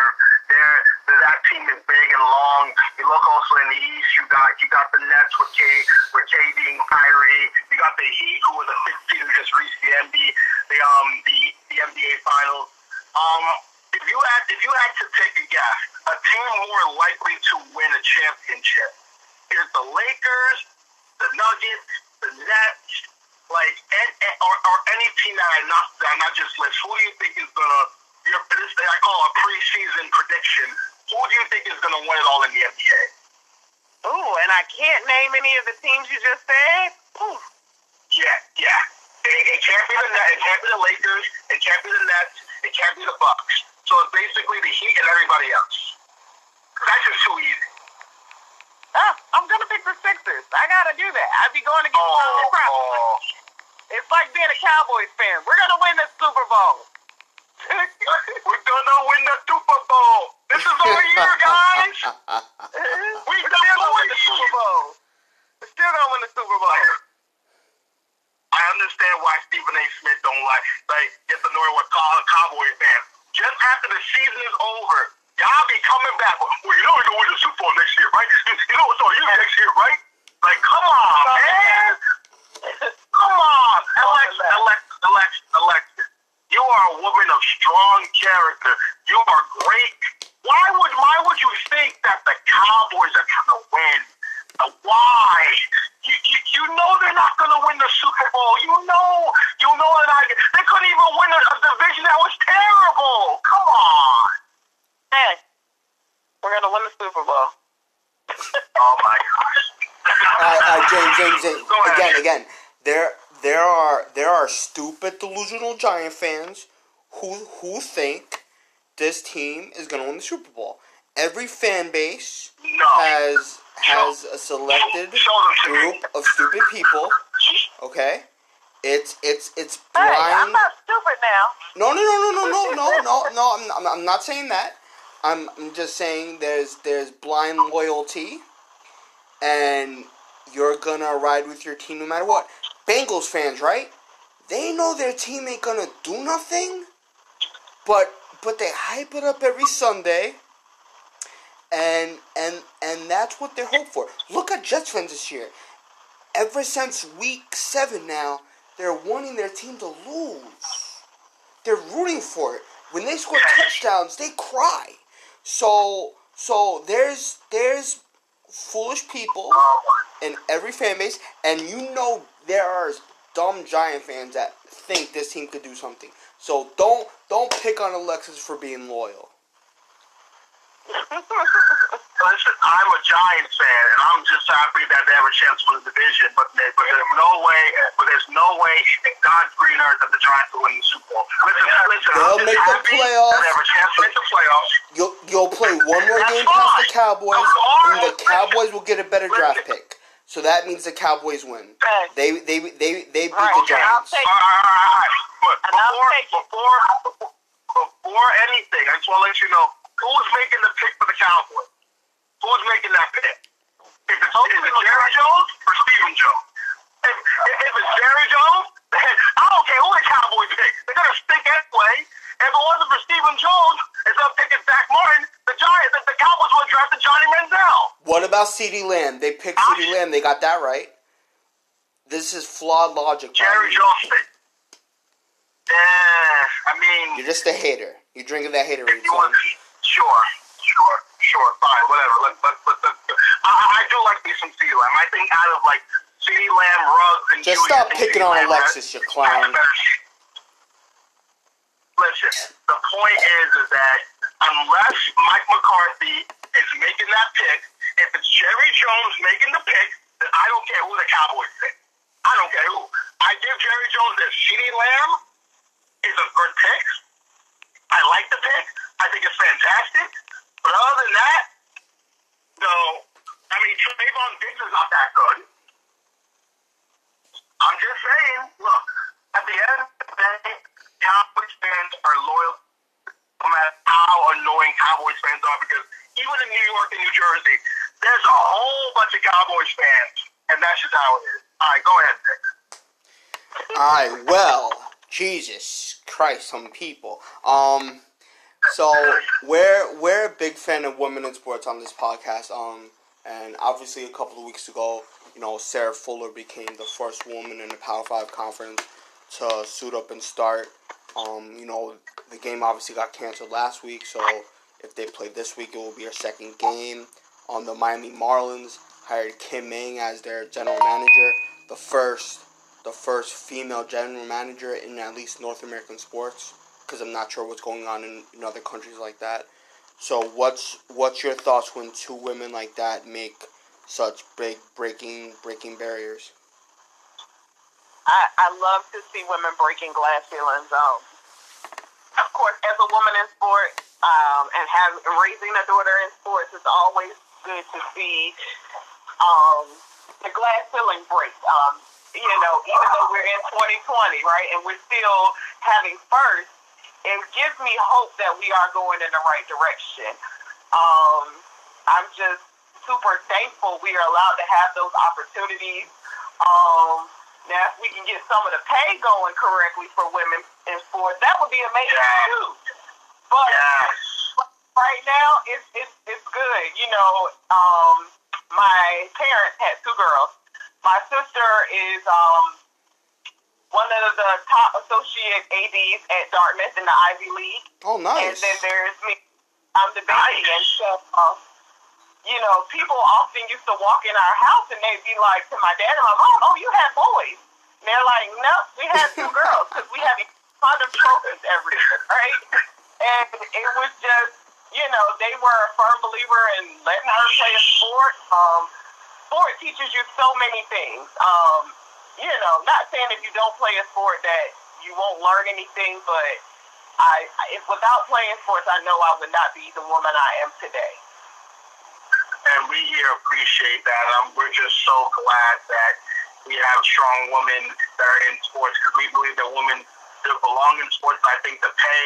There, that team is big and long. You look also in the East. You got you got the Nets with K with KD and Kyrie. You got the Heat, who were the fifth team who just reached the NBA the um the the NBA Finals. Um, if you had if you had to take a guess, a team more likely to win a championship is the Lakers, the Nuggets, the Nets, like and, and, or, or any team that I not that I not just list. Who do you think is gonna? Your, this I call a preseason prediction. Who do you think is gonna win it all in the NBA? Ooh, and I can't name any of the teams you just said. Ooh. Yeah, yeah. It, it can't be the Net, it can't be the Lakers, it can't be the Nets, it can't be the Bucks. So it's basically the Heat and everybody else. That's just too easy. Ah, I'm gonna pick the Sixers. I gotta do that. I'd be going against Oh, own problem. oh. It's like being a Cowboys fan. We're gonna win the Super Bowl. [laughs] We're gonna win the Super Bowl. This is our year, [laughs] guys. [laughs] we still gonna win the Super Bowl. We're still gonna win the Super Bowl. I understand why Stephen A. Smith don't like like get with Cow- Cowboy fans. Just after the season is over, y'all be coming back. Well, you know we're gonna win the Super Bowl next year, right? You, know it's on you next year, right? Like, come on, man. Come on, Alexa, Alexa, Alexa, Alexa. You are a woman of strong character. You are great. Why would why would you think that the Cowboys are gonna win? Uh, Why? You, you, you know they're not gonna win the Super Bowl. You know you know that I they couldn't even win a, a division that was terrible. Come on. Hey, we're gonna win the Super Bowl. [laughs] Oh my gosh. uh, uh, James, James, James, Go ahead. again, again, there, there are, there are stupid, delusional Giant fans who, who think this team is going to win the Super Bowl. Every fan base No. has has a selected Show them to me. group of stupid people. Okay, it's it's it's Hey, I'm blind. not stupid now. No, no, no, no, no, no, no, [laughs] no, no. I'm, I'm, I'm not saying that. I'm, I'm just saying there's there's blind loyalty, and you're gonna ride with your team no matter what. Bengals fans, right? They know their team ain't gonna do nothing, but but they hype it up every Sunday, and and and that's what they're hope for. Look at Jets fans this year. Ever since week seven now, they're wanting their team to lose. They're rooting for it. When they score touchdowns, they cry. So so there's there's foolish people in every fan base, and you know there are dumb Giant fans that think this team could do something. So don't don't pick on Alexis for being loyal. Listen, I'm a Giants fan, and I'm just happy that they have a chance to win the division. But, they, but there's no way, but there's no way in God's green earth that the Giants will win the Super Bowl. Listen, listen, They'll I'm just make the playoffs. they have a chance to make the playoffs. You'll you'll play one more That's game past the. Cowboys, and the Cowboys will get a better draft pick. So that means the Cowboys win. Okay. They they they they beat Right, the okay, Giants. All right, all right, all right. But And before, before, before anything, I just want to let you know who's making the pick for the Cowboys. Who's making that pick? If it's, is it Jerry Jones or Stephen Jones? If, if, if it's Jerry Jones, [laughs] I don't care who the Cowboys pick. They're gonna stick anyway. If it wasn't for Stephen Jones, instead of picking Zack Martin, the Giants, the, the Cowboys would have drafted Johnny Manziel. What about CeeDee Lamb? They picked CeeDee Lamb. They got that right. This is flawed logic. Jerry. Jones pick. Yeah, I mean, You're just a hater. You're drinking that haterade, If you son. want, sure, sure, sure, fine, whatever. Let, let, let, let, I, I do like me some CeeDee Lamb. I think out of like CeeDee Lamb, Ruggs, and Just stop picking on Lamb Alexis, you clown. has a better season. Listen, the point is, is that unless Mike McCarthy is making that pick, if it's Jerry Jones making the pick, then I don't care who the Cowboys pick. I don't care who. I give Jerry Jones this. CeeDee Lamb is a good pick. I like the pick. I think it's fantastic. But other than that, no. I mean, Trevon Diggs is not that good. I'm just saying, look, at the end of the day, Cowboys fans are loyal no matter how annoying Cowboys fans are because even in New York and New Jersey, there's a whole bunch of Cowboys fans, and that's just how it is. All right, go ahead, Nick. Alright, well, Jesus Christ, some people. Um, so we're we're a big fan of women in sports on this podcast. Um, and obviously a couple of weeks ago, you know, Sarah Fuller became the first woman in the Power Five conference to suit up and start. Um, you know, the game obviously got canceled last week, so if they play this week, it will be our second game. On the Miami Marlins hired Kim Ng as their general manager, the first the first female general manager in at least North American sports because I'm not sure what's going on in, in other countries like that. So what's what's your thoughts when two women like that make such big breaking breaking barriers? I, I love to see women breaking glass ceilings. Um, of course, as a woman in sport um, and have raising a daughter in sports, it's always good to see um, the glass ceiling break. Um, you know, even though we're in 2020, right, and we're still having first, it gives me hope that we are going in the right direction. Um, I'm just super thankful we are allowed to have those opportunities. Um, now, if we can get some of the pay going correctly for women in sports, that would be amazing Yeah. too. But Yes. right now, it's it's it's good. You know, um, my parents had two girls. My sister is um one of the top associate ads at Dartmouth in the Ivy League. Oh, nice. And nice. then there's me. I'm the baby, Nice. and so um, you know, people often used to walk in our house and they'd be like to my dad and my mom, "Oh, you had boys." And they're like, "No, we had two girls because we have a ton of trophies every year, right?" And it was just, you know, they were a firm believer in letting her play a sport. Um, sport teaches you so many things. Um, you know, not saying if you don't play a sport that you won't learn anything, but I, if without playing sports, I know I would not be the woman I am today. and we here appreciate that. Um, we're just so glad that we have strong women that are in sports because we believe that women that belong in sports. I think the pay,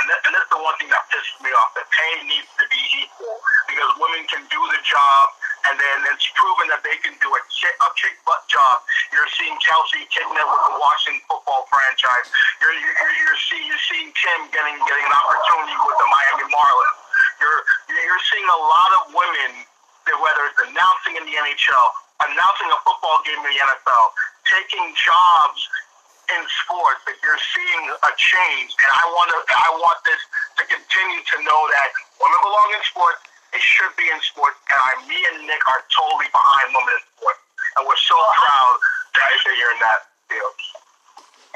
and, th- and that's the one thing that pisses me off. The pay needs to be equal because women can do the job, and then it's proven that they can do a chick, a chick butt job. You're seeing Chelsea taking it with the Washington football franchise. You're you're, you're, you're, seeing, you're seeing Tim getting getting an opportunity with the Miami Marlins. You're you're seeing a lot of women that whether it's announcing in the NHL, announcing a football game in the NFL, taking jobs in sports, that you're seeing a change. And I want to, I want this to continue to know that women belong in sports. They should be in sports. And I, me and Nick are totally behind women in sports, and we're so proud that you're in that field.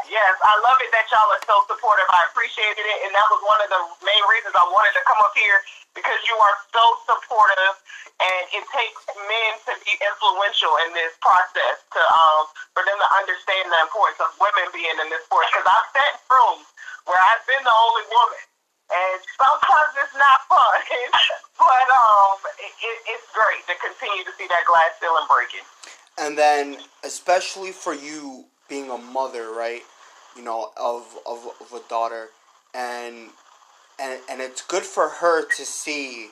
Yes, I love it that y'all are so supportive. I appreciated it, and that was one of the main reasons I wanted to come up here because you are so supportive, and it takes men to be influential in this process to um for them to understand the importance of women being in this sport. Because I've sat in rooms where I've been the only woman, and sometimes it's not fun, [laughs] but um it, it, it's great to continue to see that glass ceiling breaking. and then especially for you being a mother right you know of, of, of a daughter and and and it's good for her to see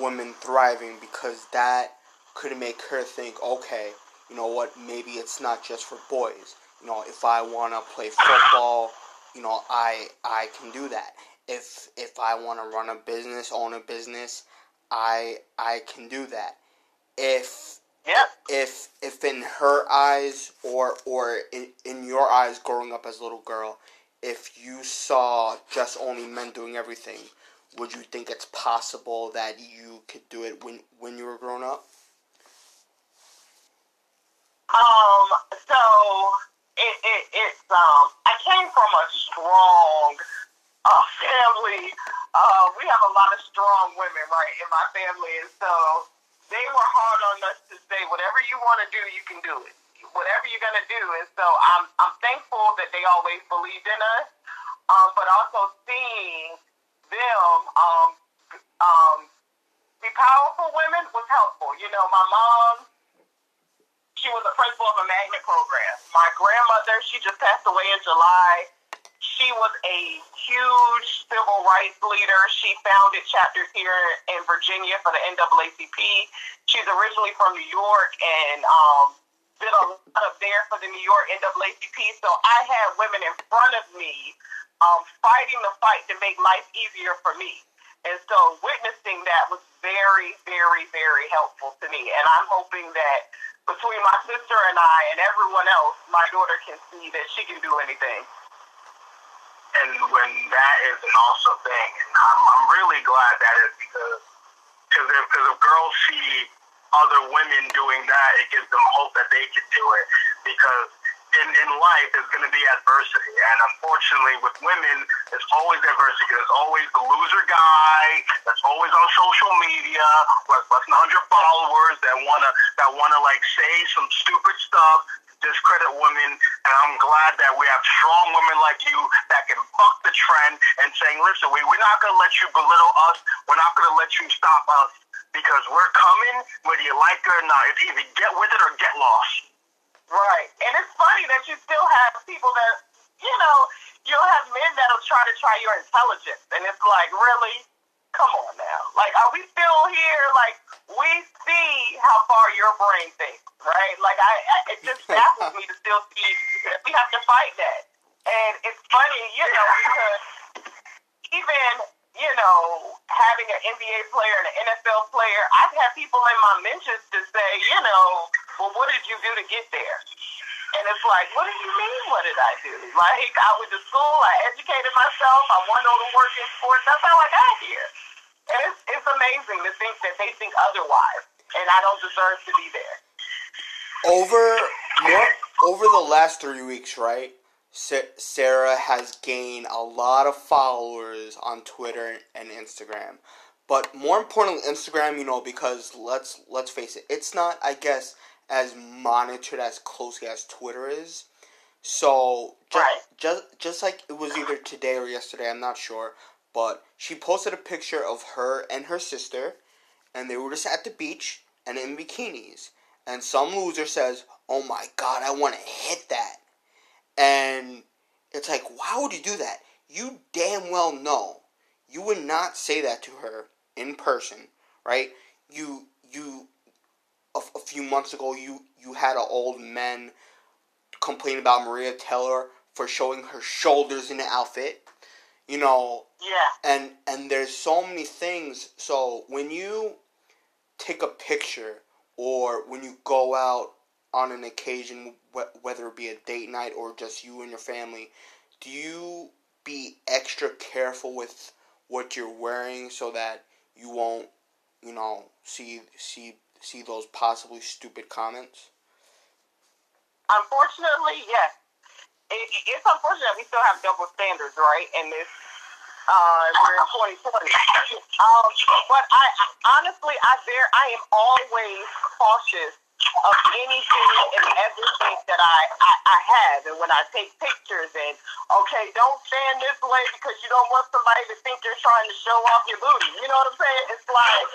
women thriving because that could make her think okay you know what maybe it's not just for boys you know if i want to play football you know i i can do that if if i want to run a business own a business i i can do that if Yep. if if in her eyes or or in, in your eyes growing up as a little girl if you saw just only men doing everything would you think it's possible that you could do it when when you were growing up Um, so it, it it's um I came from a strong uh family. Uh we have a lot of strong women, right, in my family and so they were hard on us to say whatever you want to do, you can do it. Whatever you're gonna do. And so I'm I'm thankful that they always believed in us. Um, but also seeing them um um be powerful women was helpful. You know, my mom she was a principal of a magnet program. My grandmother, she just passed away in July. She was a huge civil rights leader. She founded chapters here in Virginia for the NAACP. She's originally from New York and um, did a lot of there for the New York NAACP. So I had women in front of me um, fighting the fight to make life easier for me. And so witnessing that was very, very, very helpful to me. And I'm hoping that between my sister and I and everyone else, my daughter can see that she can do anything. And when that is an awesome thing, and I'm, I'm really glad that is because because if, cause if girls see other women doing that, it gives them hope that they can do it. Because in, in life, there's going to be adversity, and unfortunately, with women, there's always adversity. There's always the loser guy that's always on social media with less than 100 followers that wanna that wanna like say some stupid stuff discredit women, and I'm glad that we have strong women like you that can buck the trend and saying, listen, we, we're not going to let you belittle us. We're not going to let you stop us because we're coming, whether you like it or not. It's either get with it or get lost. Right. And it's funny that you still have people that, you know, you'll have men that'll try to try your intelligence. And it's like, really? Come on now. Like, are we still here? Like, we see how far your brain thinks, right? Like, I, it just [laughs] baffles me to still see we have to fight that. And it's funny, you know, because even, you know, having an NBA player and an NFL player, I've had people in my mentions to say, you know, well, what did you do to get there? And it's like, what do you mean, what did I do? Like, I went to school, I educated myself, I won all the work in sports, that's how I got here. And it's, it's amazing to think that they think otherwise, and I don't deserve to be there. Over more, over the last three weeks, right? Sarah has gained a lot of followers on Twitter and Instagram. But more importantly, Instagram, you know, because let's let's face it, it's not, I guess, as monitored as closely as Twitter is. So just, right. just just like it was either today or yesterday, I'm not sure, but she posted a picture of her and her sister, and they were just at the beach and in bikinis. And some loser says, "Oh my god, I want to hit that," and it's like, why would you do that? You damn well know you would not say that to her in person, right? You you a, a few months ago you you had an old man complain about Maria Taylor for showing her shoulders in the outfit. You know. Yeah. And and there's so many things. So when you take a picture or when you go out on an occasion, whether it be a date night or just you and your family, do you be extra careful with what you're wearing so that you won't, you know, see see see those possibly stupid comments? Unfortunately, yes. It, it's unfortunate we still have double standards, right? In this, uh, we're in 2020. Um, but I, I honestly, I there, I am always cautious of anything and everything that I, I, I have. And when I take pictures and, okay, don't stand this way because you don't want somebody to think you're trying to show off your booty. You know what I'm saying? It's like,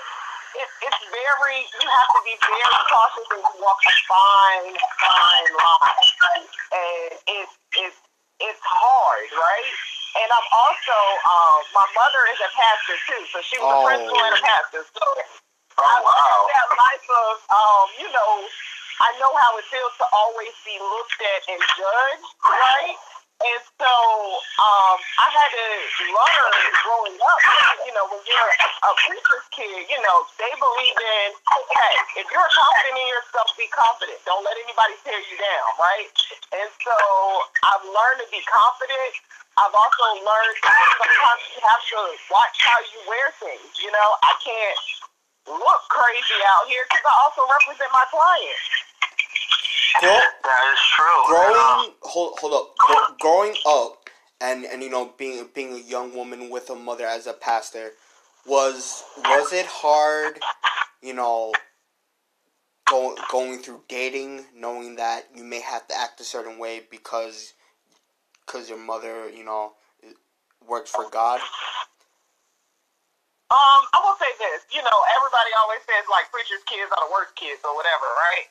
it, it's very, you have to be very cautious and you walk a fine, fine line. And it's, it's, it's hard, right? And I'm also, um, my mother is a pastor too, so she was oh. a principal and a pastor. So Oh, I wow. that life of, um, you know, I know how it feels to always be looked at and judged, right? And so um, I had to learn growing up, you know, when you're a preacher's kid, you know, they believe in, hey, if you're confident in yourself, be confident. Don't let anybody tear you down, right? And so I've learned to be confident. I've also learned sometimes you have to watch how you wear things. You know, I can't look crazy out here because I also represent my clients. Grow, that is true. Growing, hold, hold up. growing up, and and you know, being being a young woman with a mother as a pastor, was was it hard? You know, going going through dating, knowing that you may have to act a certain way because because your mother, you know, works for God. Um, I will say this. You know, everybody always says like preachers' kids are the worst kids or whatever, right?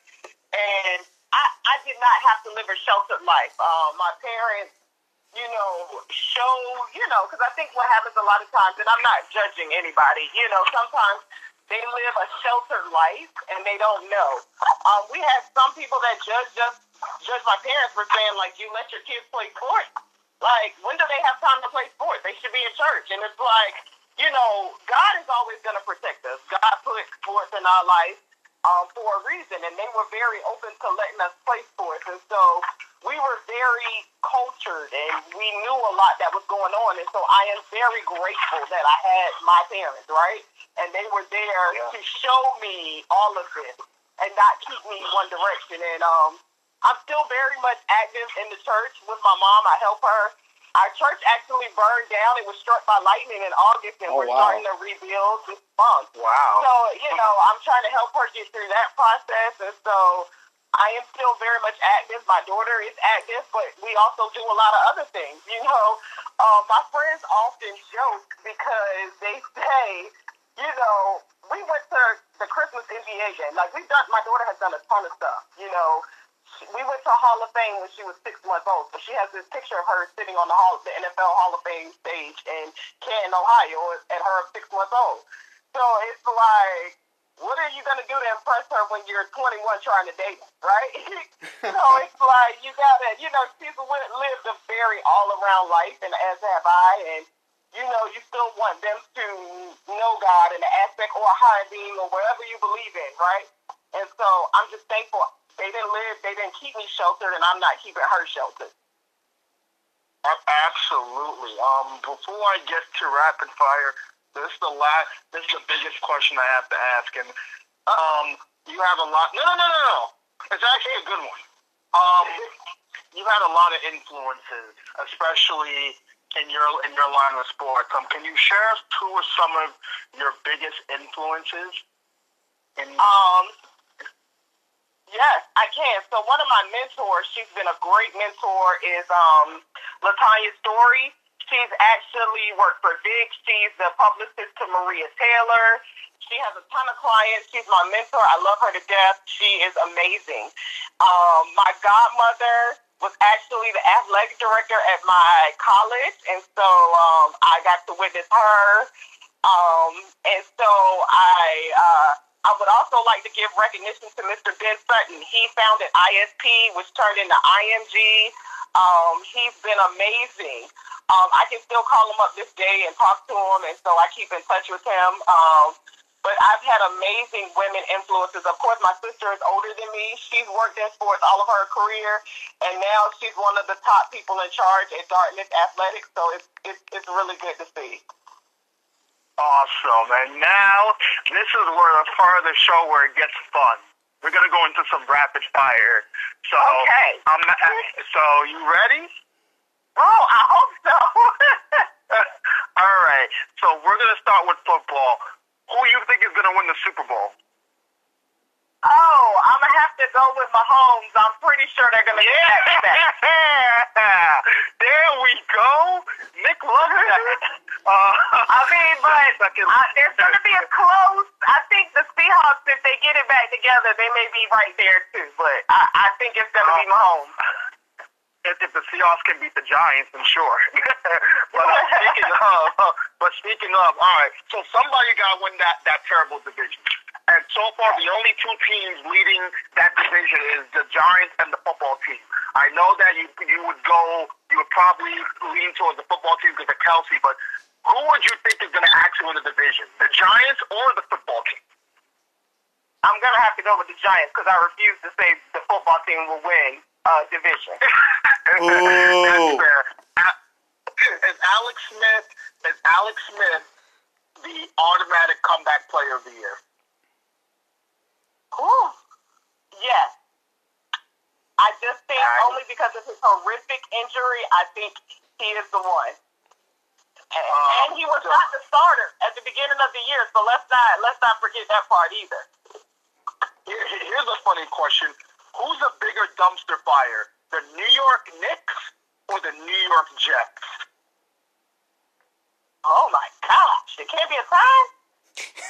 And I, I did not have to live a sheltered life. Um, my parents, you know, show, you know, because I think what happens a lot of times, and I'm not judging anybody, you know, sometimes they live a sheltered life and they don't know. Um, we have some people that judge just judge my parents for saying like, you let your kids play sports. Like, when do they have time to play sports? They should be in church, and it's like you know, God is always going to protect us. God put sports in our life um, for a reason, and they were very open to letting us play sports. And so we were very cultured, and we knew a lot that was going on. And so I am very grateful that I had my parents, right? And they were there yeah. to show me all of this and not keep me one direction. And um, I'm still very much active in the church with my mom. I help her. Our church actually burned down. It was struck by lightning in August, and oh, we're wow. starting to rebuild this month. Wow. So, you know, I'm trying to help her get through that process. And so I am still very much active. My daughter is active, but we also do a lot of other things. You know, uh, my friends often joke because they say, you know, we went to the Christmas NBA game. Like, we've done, my daughter has done a ton of stuff, you know we went to Hall of Fame when she was six months old. So she has this picture of her sitting on the hall, the NFL Hall of Fame stage in Canton, Ohio, at her six months old. So it's like, what are you gonna do to impress her when you're 21 trying to date, right? [laughs] so it's like you gotta, you know, she's lived a very all around life, and as have I, and you know, you still want them to know God in the aspect or a higher being or whatever you believe in, right? And so I'm just thankful they didn't live, they didn't keep me sheltered, and I'm not keeping her sheltered. Absolutely. Um, before I get to rapid fire, this is the last. This is the biggest question I have to ask, and um, you have a lot. No, no, no, no, no. It's actually a good one. Um, you had a lot of influences, especially in your in your line of sports. Um, can you share two of some of your biggest influences? In um, yes, I can. So one of my mentors, she's been a great mentor, is um, Latanya Story. She's actually worked for Vic. She's the publicist to Maria Taylor. She has a ton of clients. She's my mentor. I love her to death. She is amazing. Um, my godmother was actually the athletic director at my college, and so um, I got to witness her. Um, and so I uh, I would also like to give recognition to Mr. Ben Sutton. He founded ISP, which turned into IMG. Um, he's been amazing. Um, I can still call him up this day and talk to him, and so I keep in touch with him. Um, but I've had amazing women influences. Of course, my sister is older than me. She's worked in sports all of her career, and now she's one of the top people in charge at Dartmouth Athletics. So it's it's, it's really good to see. Awesome. And now this is where the part of the show where it gets fun. We're gonna go into some rapid fire. So okay. Um, so you ready? Oh, I hope so. [laughs] all right. So we're gonna start with football. Who you think is going to win the Super Bowl? Oh, I'm gonna have to go with Mahomes. I'm pretty sure they're gonna yeah. get that. [laughs] there we go. Nick loves that. Uh, [laughs] I mean, but uh, there's gonna be a close. I think the Seahawks, if they get it back together, they may be right there too. But I, I think it's gonna be Mahomes [laughs] if, if the Seahawks can beat the Giants, then sure. but uh, speaking of, uh, but speaking of, all right. So somebody got to win that that terrible division. And so far, the only two teams leading that division is the Giants and the football team. I know that you you would go, you would probably lean towards the football team because of Kelsey, but who would you think is going to actually win the division, the Giants or the football team? I'm gonna have to go with the Giants because I refuse to say the football team will win uh, division. [laughs] That's fair. Is Alex Smith is Alex Smith the automatic comeback player of the year? Ooh, yes. I just think I, only because of his horrific injury, I think he is the one. And, um, and he was not the starter at the beginning of the year, so let's not let's not forget that part either. Here, here's a funny question: Who's a bigger dumpster fire, the New York Knicks or the New York Jets? Oh my gosh, it can't be a tie?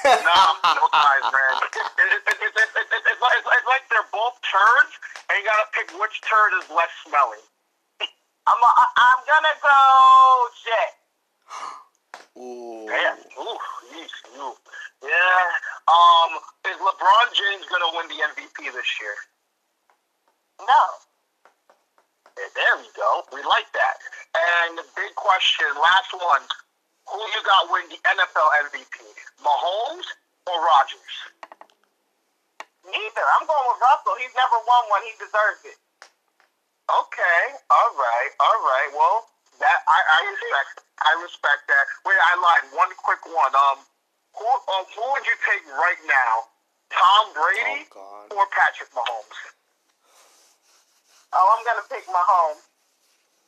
Nah, no ties, man. It, it, it, it's, like, it's like they're both turds, and you gotta pick which turd is less smelly. [laughs] I'm a, I'm gonna go Jet. [gasps] Ooh. Yeah. Ooh, yeesh, ooh. Yeah. Um, is LeBron James gonna win the MVP this year? No. There we go. We like that. And the big question, last one. Who you got win the NFL MVP? Mahomes or Rodgers? Neither. I'm going with Russell. He's never won one. He deserves it. Okay. All right. All right. Well, that I, I respect. I respect that. Wait, I lied. One quick one. Um, who um, who would you take right now? Tom Brady oh, or Patrick Mahomes? Oh, I'm gonna pick Mahomes.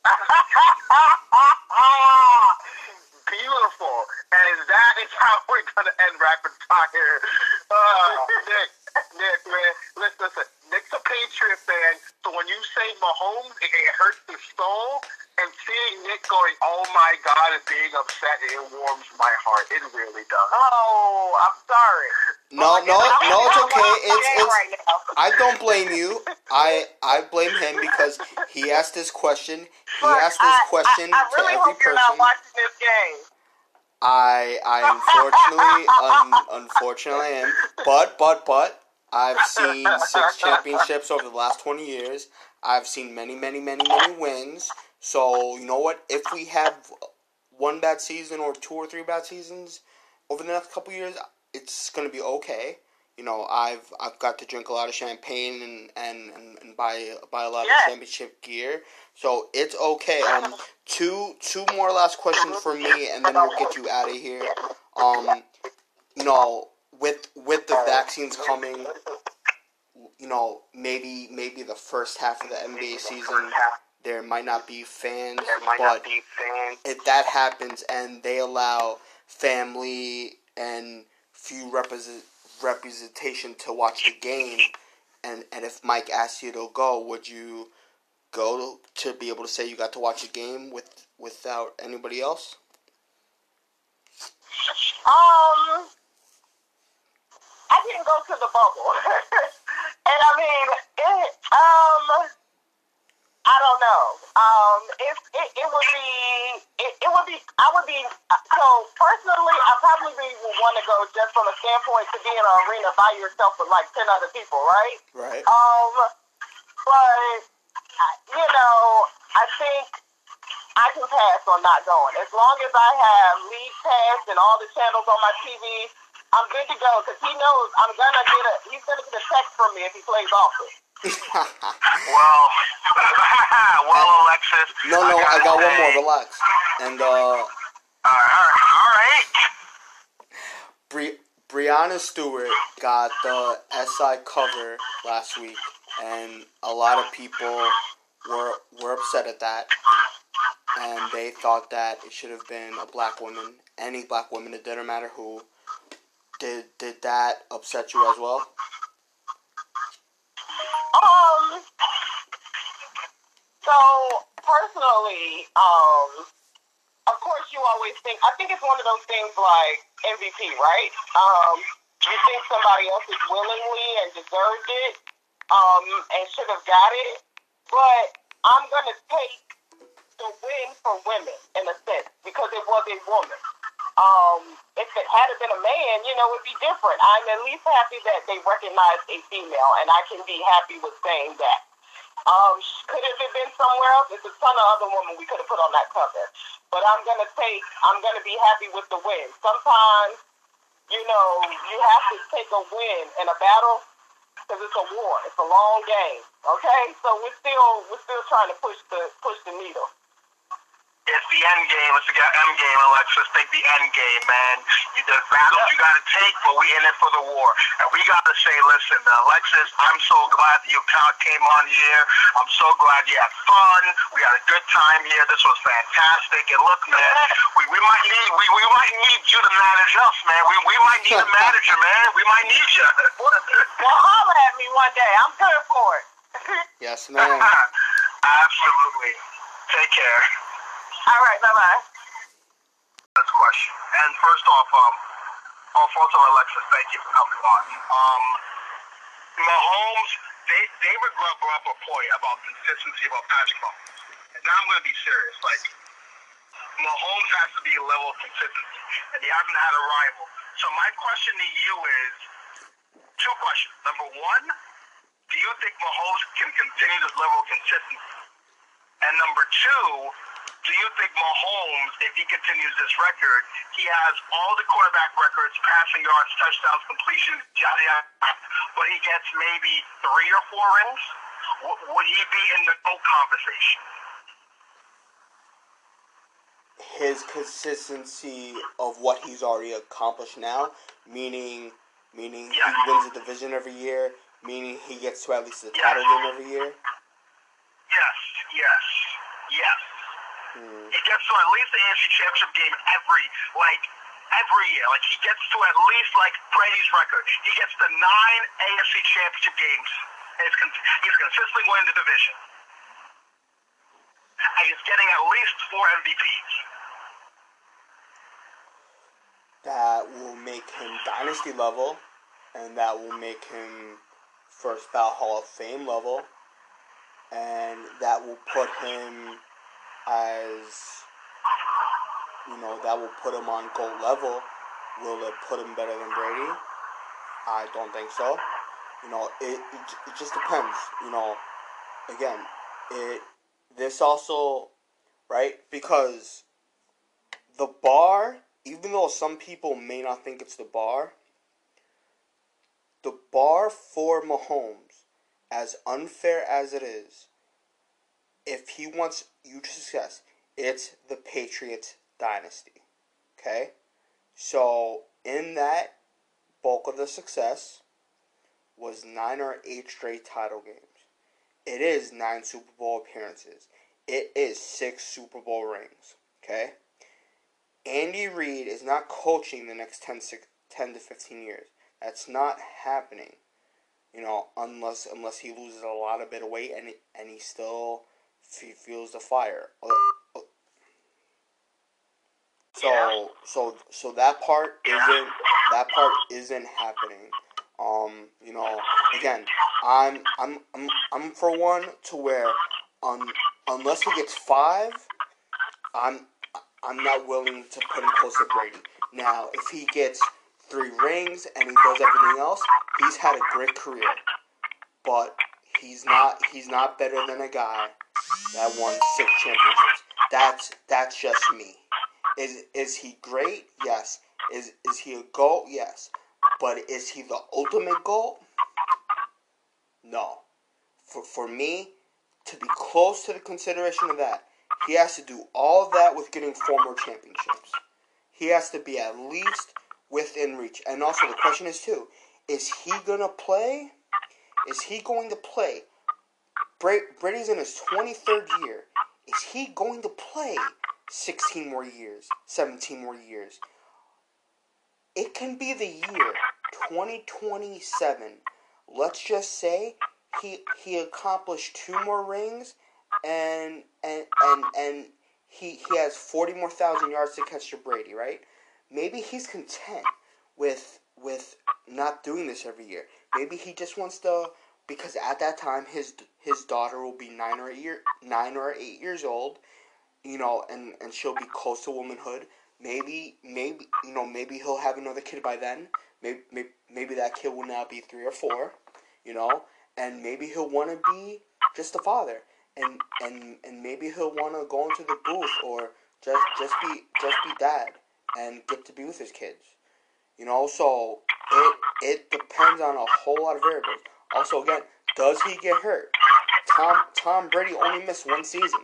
[laughs] Beautiful. And that is how we're gonna end rapid fire. Uh, Nick, Nick, man, listen, listen. Nick's a Patriot fan, so when you say Mahomes, it, it hurts the soul. And seeing Nick going, "Oh my God," and being upset, it warms my heart. It really does. Oh, I'm sorry. No, no, I'm- no, it's okay. off It's it's. right now. I don't blame you. I I blame him because he asked this question. He asked this I- question I, I really to every hope you're not watching this game. I I unfortunately un, unfortunately am. But but but I've seen six championships over the last twenty years. I've seen many many many many wins. So you know what? If we have one bad season or two or three bad seasons over the next couple years, it's gonna be okay. You know, I've I've got to drink a lot of champagne and and, and, and buy buy a lot Yes. of championship gear. So it's okay. Um, two two more last questions for me, and then we'll get you out of here. Um, you know, with with the vaccines coming, you know, maybe maybe the first half of the NBA season there might not be fans, but fans. if that happens and they allow family and few represent, representation to watch the game, and, and if Mike asked you to go, would you go to be able to say you got to watch a game with without anybody else? Um, I didn't go to the bubble, [laughs] and I mean, it. Um, I don't know. Um, it it, it would be it, it would be I would be so personally I probably would want to go just from a standpoint to be in an arena by yourself with like ten other people, right? Right. Um, but you know, I think I can pass on not going as long as I have league pass and all the channels on my TV. I'm good to go because he knows I'm gonna get a. He's gonna get a text from me if he plays often. Well, [laughs] well, Alexis. no, no, I gotta got one more. Relax. And uh, All right, all right. Bri- Breanna Stewart got the SI cover last week, and a lot of people were were upset at that, and they thought that it should have been a black woman, any black woman. It didn't matter who. Did did that upset you as well? Um. So personally, um, of course, you always think. I think it's one of those things like MVP, right? Um, you think somebody else is willingly and deserved it, um, and should have got it, but I'm gonna take the win for women in a sense because it was a woman. Um, if it had been a man, you know, it'd be different. I'm at least happy that they recognized a female, and I can be happy with saying that. Um, could it have been somewhere else? There's a ton of other women we could have put on that cover. But I'm gonna take. I'm gonna be happy with the win. Sometimes, you know, you have to take a win in a battle because it's a war. It's a long game. Okay, so we're still we're still trying to push the push the needle. It's the end game. It's the end game, Alexis. Take the end game, man. You, there's battles you got to take, but we in it for the war. And we got to say, listen, Alexis, I'm so glad that you ca- came on here. I'm so glad you had fun. We had a good time here. This was fantastic. And look, man, we, we might need we, we might need you to manage us, man. We, we might need a manager, man. We might need you. [laughs] Well, holler at me one day. I'm good for it. Yes, ma'am. [laughs] Absolutely. Take care. All right, bye bye. this question. And first off, um, of Alexis, thank you for coming on. Um, Mahomes, David Grubb brought up a point about consistency about Patrick Mahomes. And now I'm going to be serious. Like, Mahomes has to be a level of consistency, and he hasn't had a rival. So my question to you is two questions. Number one, do you think Mahomes can continue this level of consistency? And number two, do you think Mahomes, if he continues this record, he has all the quarterback records, passing yards, touchdowns, completions, yada yada, but he gets maybe three or four rings? W- would he be in the GOAT conversation? His consistency of what he's already accomplished now, meaning meaning he wins a division every year, meaning he gets to at least a title game every year. Yes, yes, yes. He gets to at least the AFC Championship game every, like, every year. Like, he gets to at least, like, Brady's record. He gets to nine AFC Championship games he's, con- he's consistently winning the division. And he's getting at least four MVPs. That will make him dynasty level, and that will make him first ballot Hall of Fame level, and that will put him as you know that will put him on gold level. Will it put him better than Brady? I don't think so. You know, it, it, it just depends. You know, again, it this also right because the bar, even though some people may not think it's the bar, the bar for Mahomes, as unfair as it is, if he wants huge success, it's the Patriots dynasty. Okay? So, in that, bulk of the success was nine or eight straight title games. It is nine Super Bowl appearances. It is six Super Bowl rings. Okay? Andy Reid is not coaching the next 10, 10 to 15 years. That's not happening. You know, unless unless he loses a lot of bit of weight and and he still feels the fire. So so so that part isn't that part isn't happening. Um, you know, again, I'm I'm I'm I'm for one to where um unless he gets five, I'm I'm not willing to put him close to Brady. Now, if he gets three rings and he does everything else, he's had a great career. But he's not he's not better than a guy that won six championships. That's that's just me. Is is he great? Yes. Is is he a GOAT? Yes. But is he the ultimate GOAT? No. For for me, to be close to the consideration of that, he has to do all that with getting four more championships. He has to be at least within reach. And also the question is too, is he gonna play? Is he going to play? Brady's in his twenty third year. Is he going to play 16 more years, 17 more years. It can be the year 2027. Let's just say he he accomplished two more rings and and and and he he has 40 more thousand yards to catch to Brady, right? Maybe he's content with with not doing this every year. Maybe he just wants to because at that time his his daughter will be 9 or 8 year, 9 or 8 years old you know, and and she'll be close to womanhood. Maybe, maybe you know, maybe he'll have another kid by then. Maybe, maybe, maybe that kid will now be three or four, you know, and maybe he'll want to be just a father, and and and maybe he'll want to go into the booth or just just be just be dad and get to be with his kids, you know. So it it depends on a whole lot of variables. Also, again, does he get hurt? Tom Tom Brady only missed one season.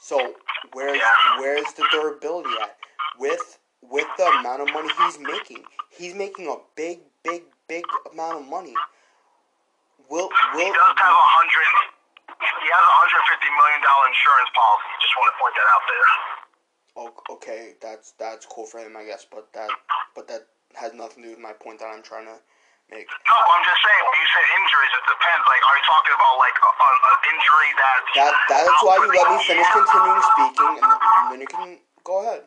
So where's where's the durability at? With with the amount of money he's making, he's making a big, big, big amount of money. Will will he does have a hundred? He has a hundred fifty million dollar insurance policy. Just want to point that out there. Oh, okay, that's that's cool for him, I guess, but that but that has nothing to do with my point that I'm trying to No, I'm just saying when you said injuries, it depends. Like, are you talking about like an injury that? That that's why you let me finish continuing speaking, and, and then you can go ahead.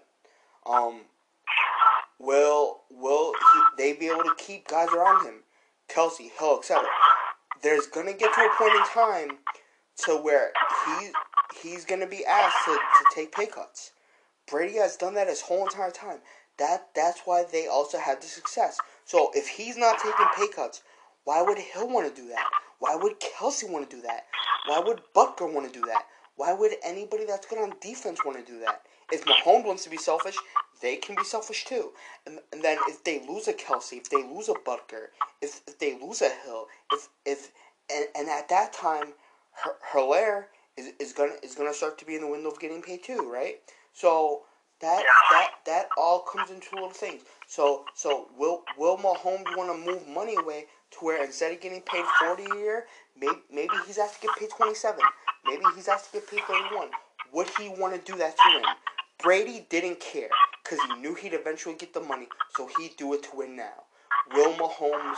Um, will will he, they be able to keep guys around him? Kelce, Hill, etc. There's gonna get to a point in time to where he he's gonna be asked to, to take pay cuts. Brady has done that his whole entire time. That that's why they also had the success. So if he's not taking pay cuts, why would Hill want to do that? Why would Kelce want to do that? Why would Butker want to do that? Why would anybody that's good on defense want to do that? If Mahomes wants to be selfish, they can be selfish too. And, and then if they lose a Kelce, if they lose a Butker, if, if they lose a Hill, if if and, and at that time, Helaire is, is gonna is gonna start to be in the window of getting paid too, right? So that that that all comes into little things. So so will will Mahomes want to move money away to where instead of getting paid forty a year, maybe maybe he's asked to get paid twenty seven. Maybe he's asked to get paid thirty one. Would he want to do that to win? Brady didn't care because he knew he'd eventually get the money, so he'd do it to win now. Will Mahomes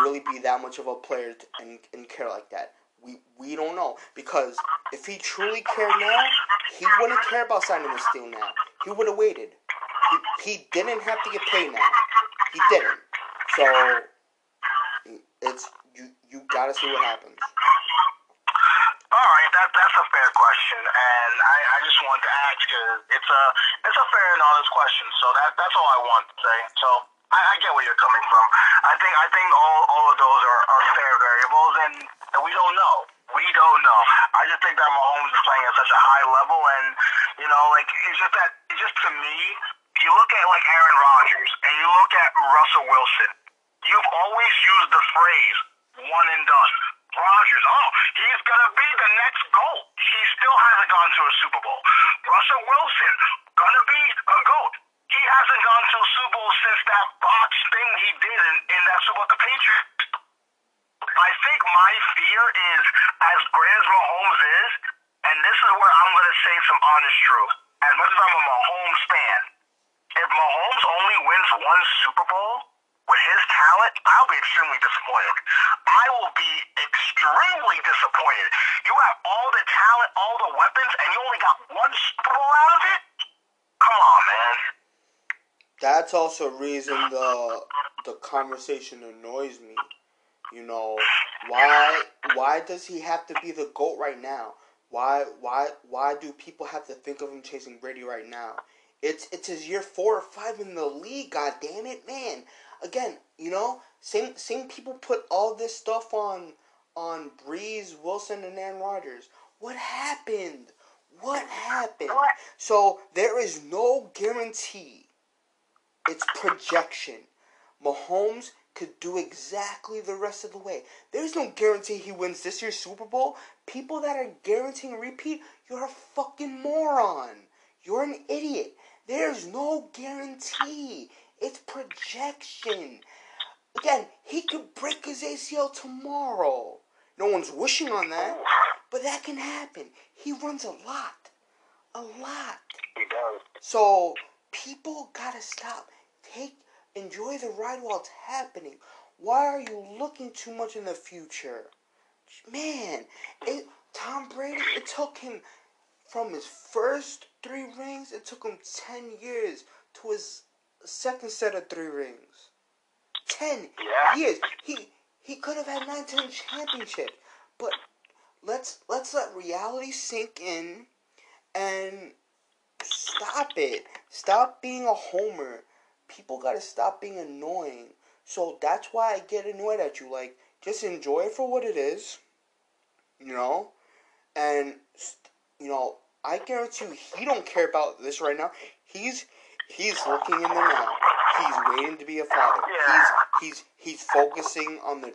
really be that much of a player and, and care like that? We we don't know because if he truly cared now, he wouldn't care about signing this deal now. He would have waited. He, he didn't have to get paid now. He didn't. So it's you you gotta see what happens. All right, that that's a fair question, and I, I just want to ask because it's a it's a fair and honest question. So that that's all I want to say. So I, I get where you're coming from. I think I think all, all of those are, are fair variables, and, and we don't know. We don't know. I just think that Mahomes is playing at such a high level, and you know, like it's just that it's just to me. You look at like Aaron Rodgers, and you look at Russell Wilson. You've always used the phrase "one and done." Rodgers, oh, he's gonna be the next GOAT. He still hasn't gone to a Super Bowl. Russell Wilson, gonna be a GOAT. He hasn't gone to a Super Bowl since that botch thing he did in, in that Super Bowl the Patriots. I think my fear is as great as Mahomes is, and this is where I'm gonna say some honest truth. As much as I'm a Mahomes fan, if Mahomes only wins one Super Bowl with his talent, I'll be extremely disappointed. I will be extremely disappointed. You have all the talent, all the weapons, and you only got one Super Bowl out of it? Come on, man. That's also a reason the the conversation annoys me. You know, why why does he have to be the GOAT right now? Why why why do people have to think of him chasing Brady right now? It's it's his year four or five in the league, god damn it, man. Again, you know, same same people put all this stuff on on Brees, Wilson, and Aaron Rodgers. What happened? What happened? So there is no guarantee. It's projection. Mahomes could do exactly the rest of the way. There's no guarantee he wins this year's Super Bowl. People that are guaranteeing a repeat, you're a fucking moron. You're an idiot. There's no guarantee. It's projection. Again, he could break his ACL tomorrow. No one's wishing on that, but that can happen. He runs a lot. A lot. He does. So people gotta stop. Take enjoy the ride while it's happening. Why are you looking too much in the future? Man, it Tom Brady, it took him from his first three rings, it took him ten years to his second set of three rings. Ten Yeah. years. He he could have had nine ten championships. But let's let's let reality sink in and stop it. Stop being a homer. People gotta stop being annoying. So that's why I get annoyed at you. Like, just enjoy it for what it is. You know? And, you know, I guarantee you he don't care about this right now. He's he's looking in the now. He's waiting to be a father. Yeah. He's he's he's focusing on the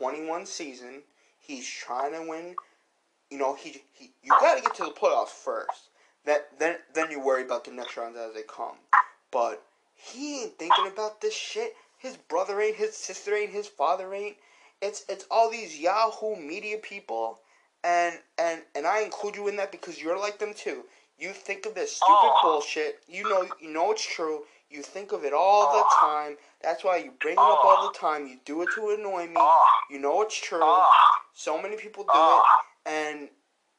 2020-21 season. He's trying to win. You know, he, he you got to get to the playoffs first. That then then you worry about the next rounds as they come. But he ain't thinking about this shit. His brother ain't, his sister ain't, his father ain't. It's it's all these Yahoo media people, and and and I include you in that because you're like them too. You think of this stupid Oh. bullshit. You know you know it's true. You think of it all the time. That's why you bring it up all the time. You do it to annoy me. You know it's true. So many people do it, and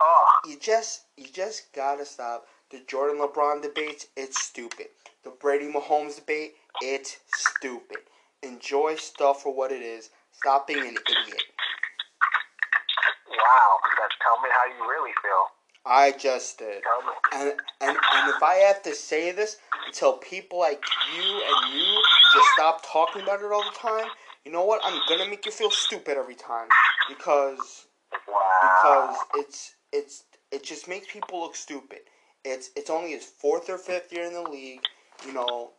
Oh. you just you just gotta stop. The Jordan LeBron debates, it's stupid. The Brady Mahomes debate, it's stupid. Enjoy stuff for what it is. Stop being an idiot. Wow. That's tell me how you really feel. I just did. And, and and if I have to say this until people like you and you just stop talking about it all the time, you know what? I'm gonna make you feel stupid every time because Wow. because it's it's it just makes people look stupid. It's it's only his fourth or fifth year in the league. You know,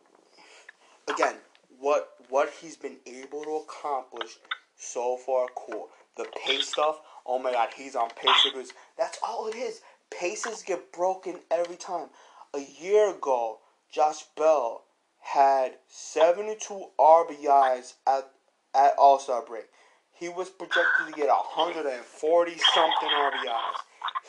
again, what what he's been able to accomplish so far, cool. The pace stuff, oh my god, he's on pace to. That's all it is. Paces get broken every time. A year ago, Josh Bell had 72 RBIs at at All Star break. He was projected to get 140 something RBIs.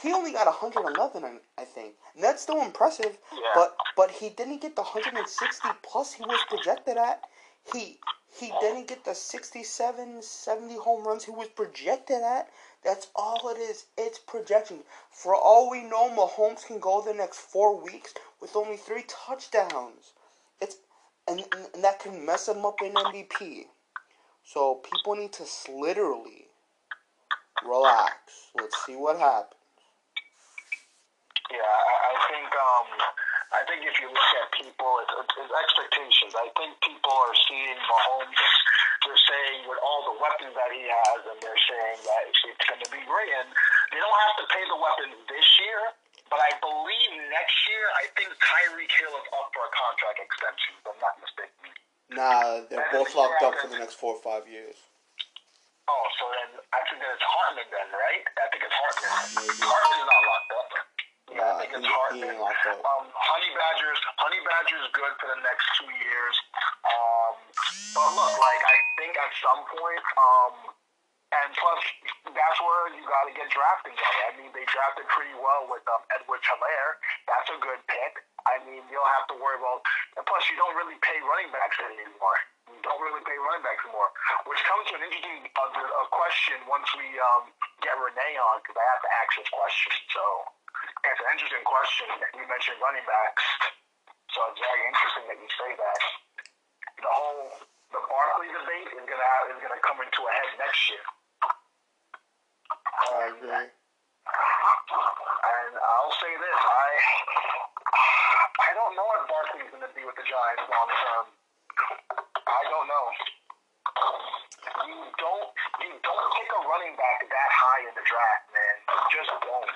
He only got 111, I- I think. And that's still impressive. Yeah. But but he didn't get the 160 plus he was projected at. He he didn't get the 67, 70 home runs he was projected at. That's all it is. It's projection. For all we know, Mahomes can go the next four weeks with only three touchdowns. It's and, and that can mess him up in MVP. So people need to literally relax. Let's see what happens. Yeah, I, I think um, I think if you look at people, it's, it's expectations. I think people are seeing Mahomes. They're saying with all the weapons that he has, and they're saying that it's going to be great. And they don't have to pay the weapons this year, but I believe next year, I think Tyreek Hill is up for a contract extension. If I'm not mistaken. Nah, they're both locked up for the next four or five years. Oh, so then I think that it's Hartman then, right? I think it's Hartman. Hartman's not locked up. Yeah, I think it's Hartman. Um, Honey Badgers, Honey Badgers good for the next two years. Um, but look, like I think at some point, um, and plus that's where you got to get drafting. I mean, they drafted pretty well with um, Edward Helaire. That's a good pick. I mean, you don't have to worry about. And plus, you don't really pay running backs anymore. You don't really pay running backs anymore. Which comes to an interesting uh, a question once we um, get Renee on, because I have to ask this question. So it's an interesting question. You mentioned running backs, so it's very interesting that you say that. The whole the Barkley debate is gonna have, is gonna come into a head next year. I agree. And I'll say this: I I don't know if Barkley's gonna be with the Giants long term. I don't know. You don't you don't take a running back that high in the draft, man. You just don't.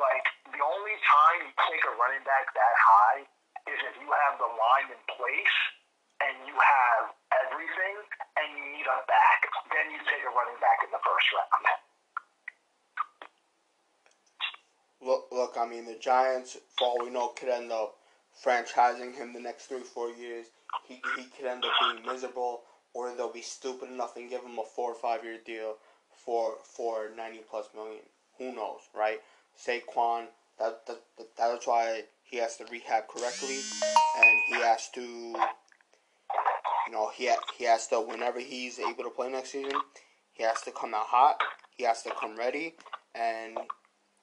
Like the only time you take a running back that high is if you have the line in place and you have everything and you need a back. Then you take a running back in the first round. Look, look. I mean, the Giants, for all we know, could end up franchising him the next three, four years. He he could end up being miserable, or they'll be stupid enough and give him a four or five year deal for for ninety plus million. Who knows, right? Saquon. That, that, that that's why he has to rehab correctly, and he has to, you know, he he has to whenever he's able to play next season, he has to come out hot. He has to come ready, and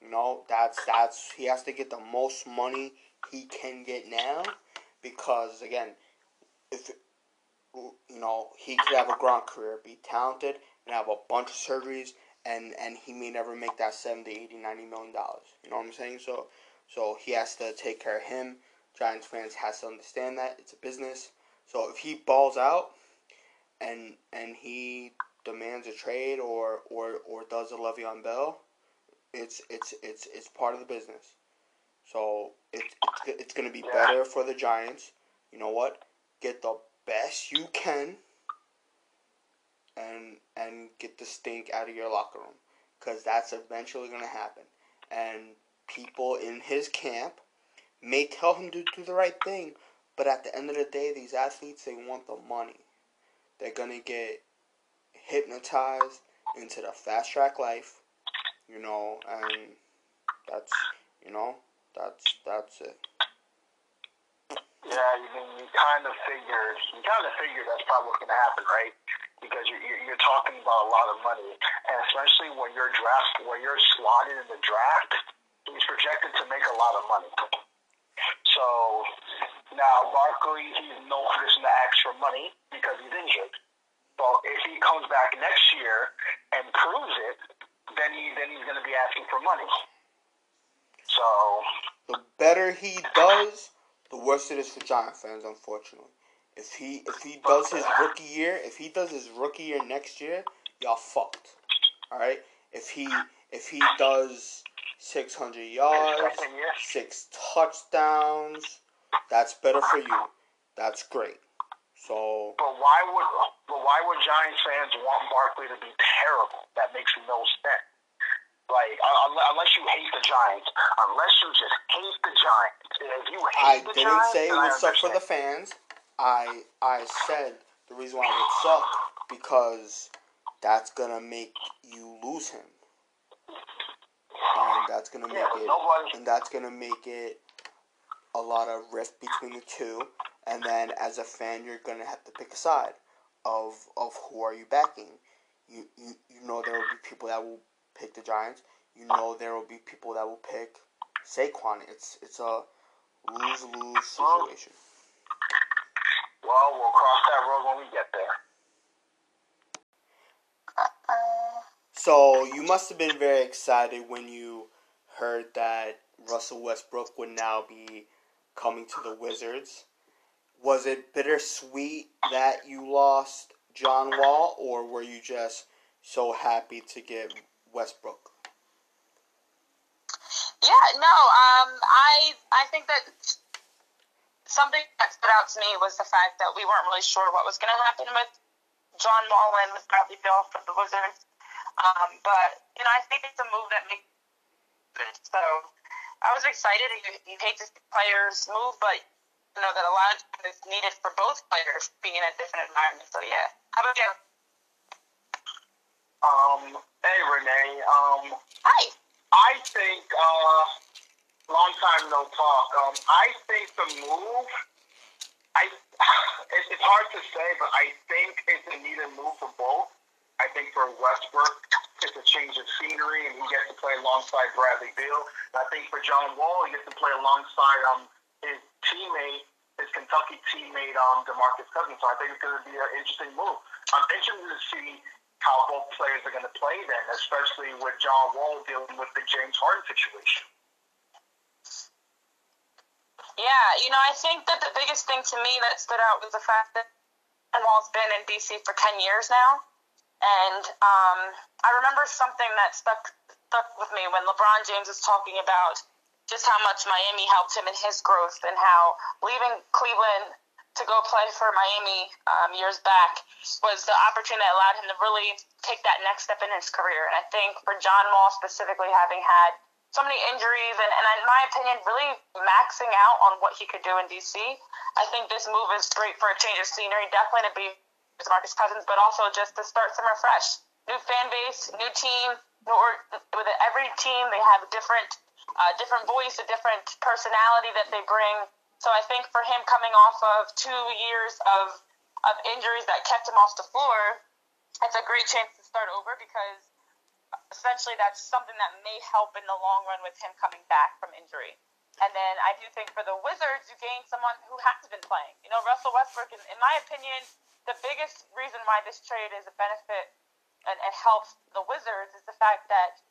you know that's that's he has to get the most money he can get now, because again, if you know he could have a Gronk career, be talented, and have a bunch of surgeries and and he may never make that 70 80 90 million dollars. You know what i'm saying? So so he has to take care of him. Giants fans has to understand that. It's a business. So if he balls out and and he demands a trade or or or does a Le'Veon Bell it's it's it's it's part of the business. So it's it's, it's going to be better for the giants. You know what? Get the best you can and and get the stink out of your locker room because that's eventually going to happen. And people in his camp may tell him to do the right thing, but at the end of the day, these athletes they want the money. They're going to get hypnotized into the fast track life, you know, and that's you know that's that's it. Yeah, you you kind of figured you kind of figured that's probably what's going to happen, right? Because you're, you're talking about a lot of money, and especially when you're draft when you're slotted in the draft, he's projected to make a lot of money. So now Barkley, he's no position to ask for money because he's injured. But if he comes back next year and proves it, then he then he's going to be asking for money. So the better he does, the worse it is for Giant fans, unfortunately. If he if he does his rookie year, if he does his rookie year next year, y'all fucked. All right. If he if he does six hundred yards, six touchdowns, that's better for you. That's great. So. But why would but why would Giants fans want Barkley to be terrible? That makes no sense. Like unless you hate the Giants, unless you just hate the Giants. If you hate I the didn't Giants, say it would was suck for the fans. I I said the reason why it would suck because that's gonna make you lose him, and that's gonna make it, and that's gonna make it a lot of rift between the two. And then as a fan, you're gonna have to pick a side. of of who are you backing. You you, you know there will be people that will pick the Giants. You know there will be people that will pick Saquon. It's it's a lose lose situation. Well, we'll cross that road when we get there. So you must have been very excited when you heard that Russell Westbrook would now be coming to the Wizards. Was it bittersweet that you lost John Wall, or were you just so happy to get Westbrook? Yeah, no, um, I I think that something that stood out to me was the fact that we weren't really sure what was going to happen with John Wall and with Bradley Beal for the Wizards. Um, but you know, I think it's a move that makes sense. So I was excited. You, you hate to see players move, but you know that a lot of times it's needed for both players being in a different environment. So yeah. How about you? Um, hey Renee. Um, Hi. I think uh, long time no talk. Um, I think the move. I [sighs] it, it's hard to say, but I think it's a needed move for both. I think for Westbrook, it's a change of scenery, and he gets to play alongside Bradley Beal. I think for John Wall, he gets to play alongside um his teammate, his Kentucky teammate, um DeMarcus Cousins. So I think it's going to be an interesting move. I'm interested to see how both players are going to play then, especially with John Wall dealing with the James Harden situation. Yeah, you know, I think that the biggest thing to me that stood out was the fact that Wall's been in DC for ten years now. And um, I remember something that stuck stuck with me when LeBron James was talking about just how much Miami helped him in his growth and how leaving Cleveland to go play for Miami um, years back was the opportunity that allowed him to really take that next step in his career. And I think for John Wall specifically, having had so many injuries and, and in my opinion, really maxing out on what he could do in DC, I think this move is great for a change of scenery. Definitely to be Marcus Cousins, but also just to start somewhere fresh. New fan base, new team. With every team, they have a different, uh, different voice, a different personality that they bring. So I think for him coming off of two years of of injuries that kept him off the floor, it's a great chance to start over because essentially that's something that may help in the long run with him coming back from injury. And then I do think for the Wizards, you gain someone who has been playing. You know, Russell Westbrook, in, in my opinion, the biggest reason why this trade is a benefit and, and helps the Wizards is the fact that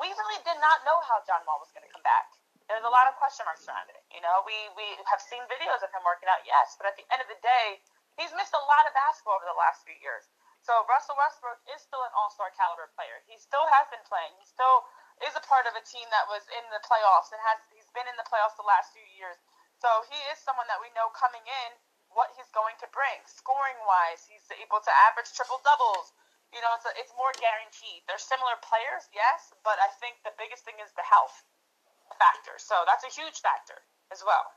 we really did not know how John Wall was going to come back. There's a lot of question marks around it. You know, we, we have seen videos of him working out, yes, but at the end of the day, he's missed a lot of basketball over the last few years. So Russell Westbrook is still an all-star caliber player. He still has been playing. He still is a part of a team that was in the playoffs and has he's been in the playoffs the last few years. So he is someone that we know coming in what he's going to bring. Scoring wise, he's able to average triple doubles. You know, it's a, it's more guaranteed. They're similar players, yes, but I think the biggest thing is the health factor. So that's a huge factor as well.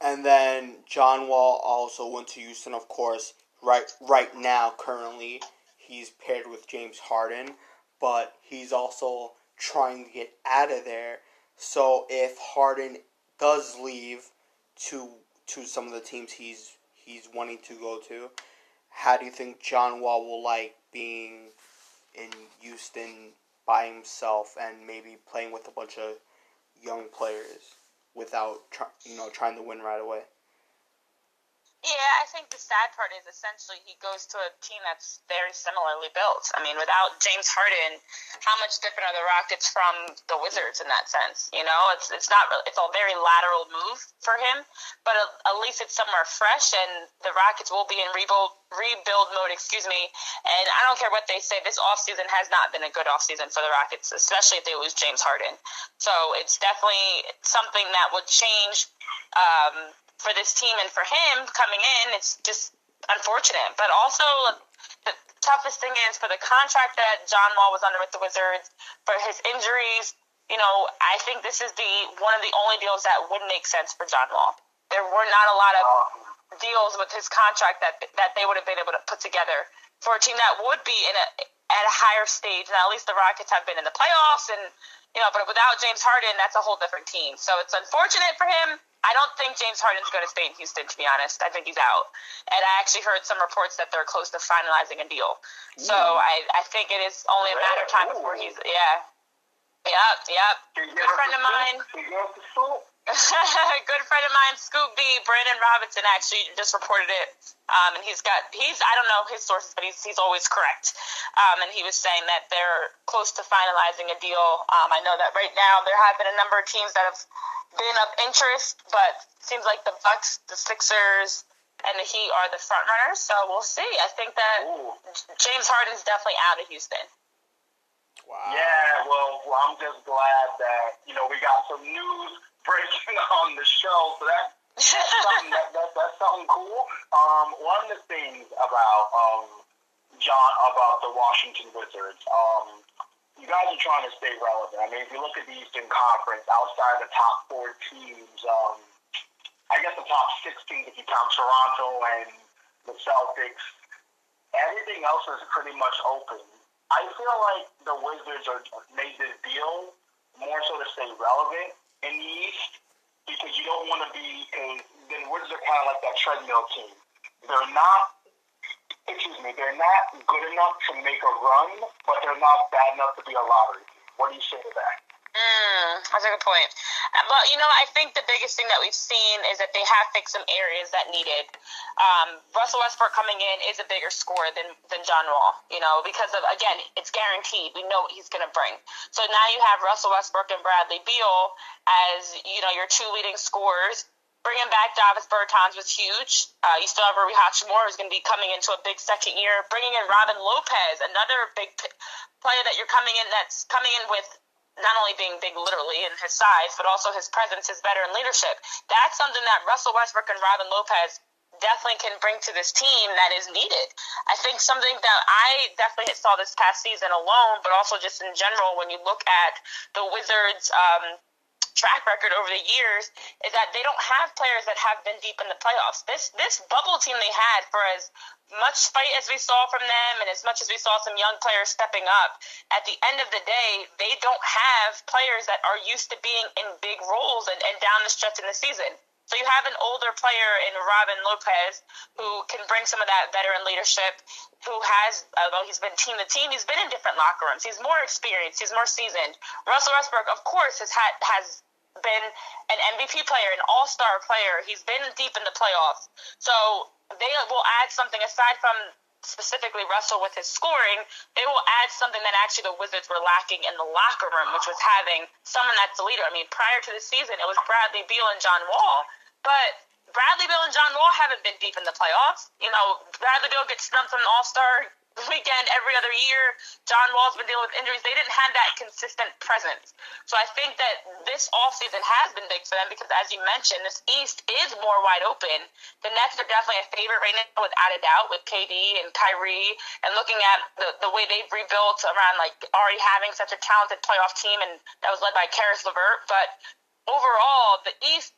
And then John Wall also went to Houston, of course. Right, right now, currently, he's paired with James Harden, but he's also trying to get out of there. So if Harden does leave to to some of the teams he's he's wanting to go to, how do you think John Wall will like being in Houston by himself and maybe playing with a bunch of young players without you know trying to win right away? Yeah, I think the sad part is essentially he goes to a team that's very similarly built. I mean, without James Harden, how much different are the Rockets from the Wizards in that sense? You know, it's it's not it's a very lateral move for him, but at, least it's somewhere fresh, and the Rockets will be in rebuild rebuild mode. Excuse me, and I don't care what they say. This offseason has not been a good offseason for the Rockets, especially if they lose James Harden. So it's definitely something that would change. Um, for this team and for him coming in, it's just unfortunate. But also, the toughest thing is for the contract that John Wall was under with the Wizards, for his injuries. You know, I think this is the one of the only deals that would make sense for John Wall. There were not a lot of deals with his contract that that they would have been able to put together for a team that would be in a at a higher stage. Now, at least the Rockets have been in the playoffs, and you know, but without James Harden, that's a whole different team. So it's unfortunate for him. I don't think James Harden's going to stay in Houston, to be honest. I think he's out. And I actually heard some reports that they're close to finalizing a deal. So I, I think it is only a matter of time before he's, yeah. Yep, yep. Good friend of mine. [laughs] good friend of mine, Scoop B, Brandon Robinson, actually just reported it. Um, and he's got, he's, I don't know his sources, but he's, he's always correct. Um, and he was saying that they're close to finalizing a deal. Um, I know that right now there have been a number of teams that have been of interest, but seems like the Bucks, the Sixers, and the Heat are the front runners. So we'll see. I think that Ooh. James Harden's definitely out of Houston. Wow. Yeah, well, well, I'm just glad that you know we got some news breaking [laughs] on the show. So that, that's something that, that that's something cool. Um, one of the things about um John about the Washington Wizards, um, you guys are trying to stay relevant. I mean, if you look at the Eastern Conference, outside the top four teams, um, I guess the top six teams, if you count Toronto and the Celtics, everything else is pretty much open. I feel like the Wizards are made this deal more so to stay relevant in the because you don't want to be a. The Wizards are kind of like that treadmill team. They're not excuse me, they're not good enough to make a run, but they're not bad enough to be a lottery. What do you say to that? Mm, that's a good point. But you know, I think the biggest thing that we've seen is that they have fixed some areas that needed. Um, Russell Westbrook coming in is a bigger scorer than than John Wall. You know, because of again, it's guaranteed. We know what he's going to bring. So now you have Russell Westbrook and Bradley Beal as you know your two leading scorers. Bringing back Davis Bertans was huge. Uh, you still have Rui Hachimura who's going to be coming into a big second year. Bringing in Robin Lopez, another big p- player that you're coming in that's coming in with not only being big literally in his size, but also his presence, his veteran leadership. That's something that Russell Westbrook and Robin Lopez definitely can bring to this team that is needed. I think something that I definitely saw this past season alone, but also just in general, when you look at the Wizards' um, track record over the years is that they don't have players that have been deep in the playoffs. This this bubble team they had for as much fight as we saw from them and as much as we saw some young players stepping up, at the end of the day, they don't have players that are used to being in big roles and, and down the stretch in the season. So you have an older player in Robin Lopez who can bring some of that veteran leadership, who has, although he's been team to team, he's been in different locker rooms. He's more experienced. He's more seasoned. Russell Westbrook, of course, has had has been an MVP player, an All Star player. He's been deep in the playoffs. So they will add something aside from specifically Russell with his scoring, they will add something that actually the Wizards were lacking in the locker room, which was having someone that's a leader. I mean, prior to the season, it was Bradley Beal and John Wall, but Bradley Beal and John Wall haven't been deep in the playoffs. You know, Bradley Beal gets snubbed from the All Star weekend every other year. John Wall's been dealing with injuries. They didn't have that consistent presence. So I think that this offseason has been big for them because, as you mentioned, this East is more wide open. The Nets are definitely a favorite right now, without a doubt, with KD and Kyrie, and looking at the, the way they've rebuilt around like already having such a talented playoff team, and that was led by Caris LeVert. But overall, the East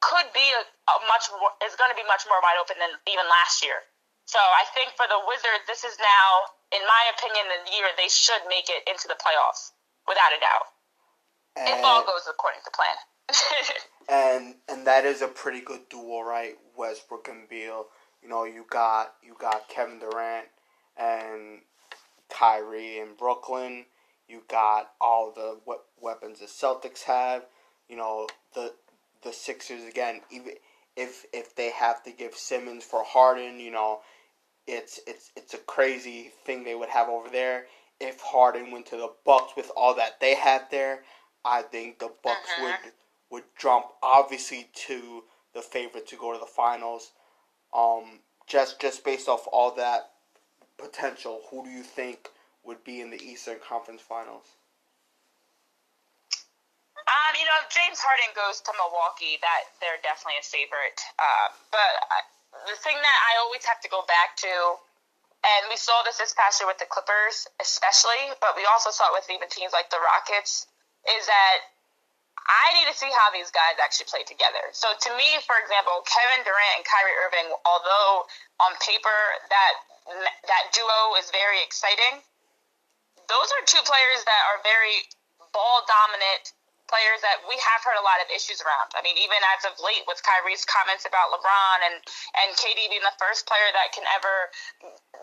could be a, a much more, is going to be much more wide open than even last year. So I think for the Wizards, this is now, in my opinion, the year they should make it into the playoffs, without a doubt. And, if all goes according to plan. [laughs] and and that is a pretty good duel, right? Westbrook and Beal. You know, you got you got Kevin Durant and Kyrie in Brooklyn. You got all the we- weapons the Celtics have. You know, the the Sixers again. Even if if they have to give Simmons for Harden, you know, it's it's it's a crazy thing they would have over there. If Harden went to the Bucks with all that they had there, I think the Bucks uh-huh. would would jump obviously to the favorite to go to the finals. Um, just just based off all that potential, who do you think would be in the Eastern Conference Finals? Um, you know, if James Harden goes to Milwaukee, that they're definitely a favorite. Uh, but the thing that I always have to go back to, and we saw this this past year with the Clippers, especially, but we also saw it with even teams like the Rockets, is that I need to see how these guys actually play together. So to me, for example, Kevin Durant and Kyrie Irving, although on paper that that duo is very exciting, those are two players that are very ball dominant players that we have heard a lot of issues around. I mean, even as of late with Kyrie's comments about LeBron and and KD being the first player that can ever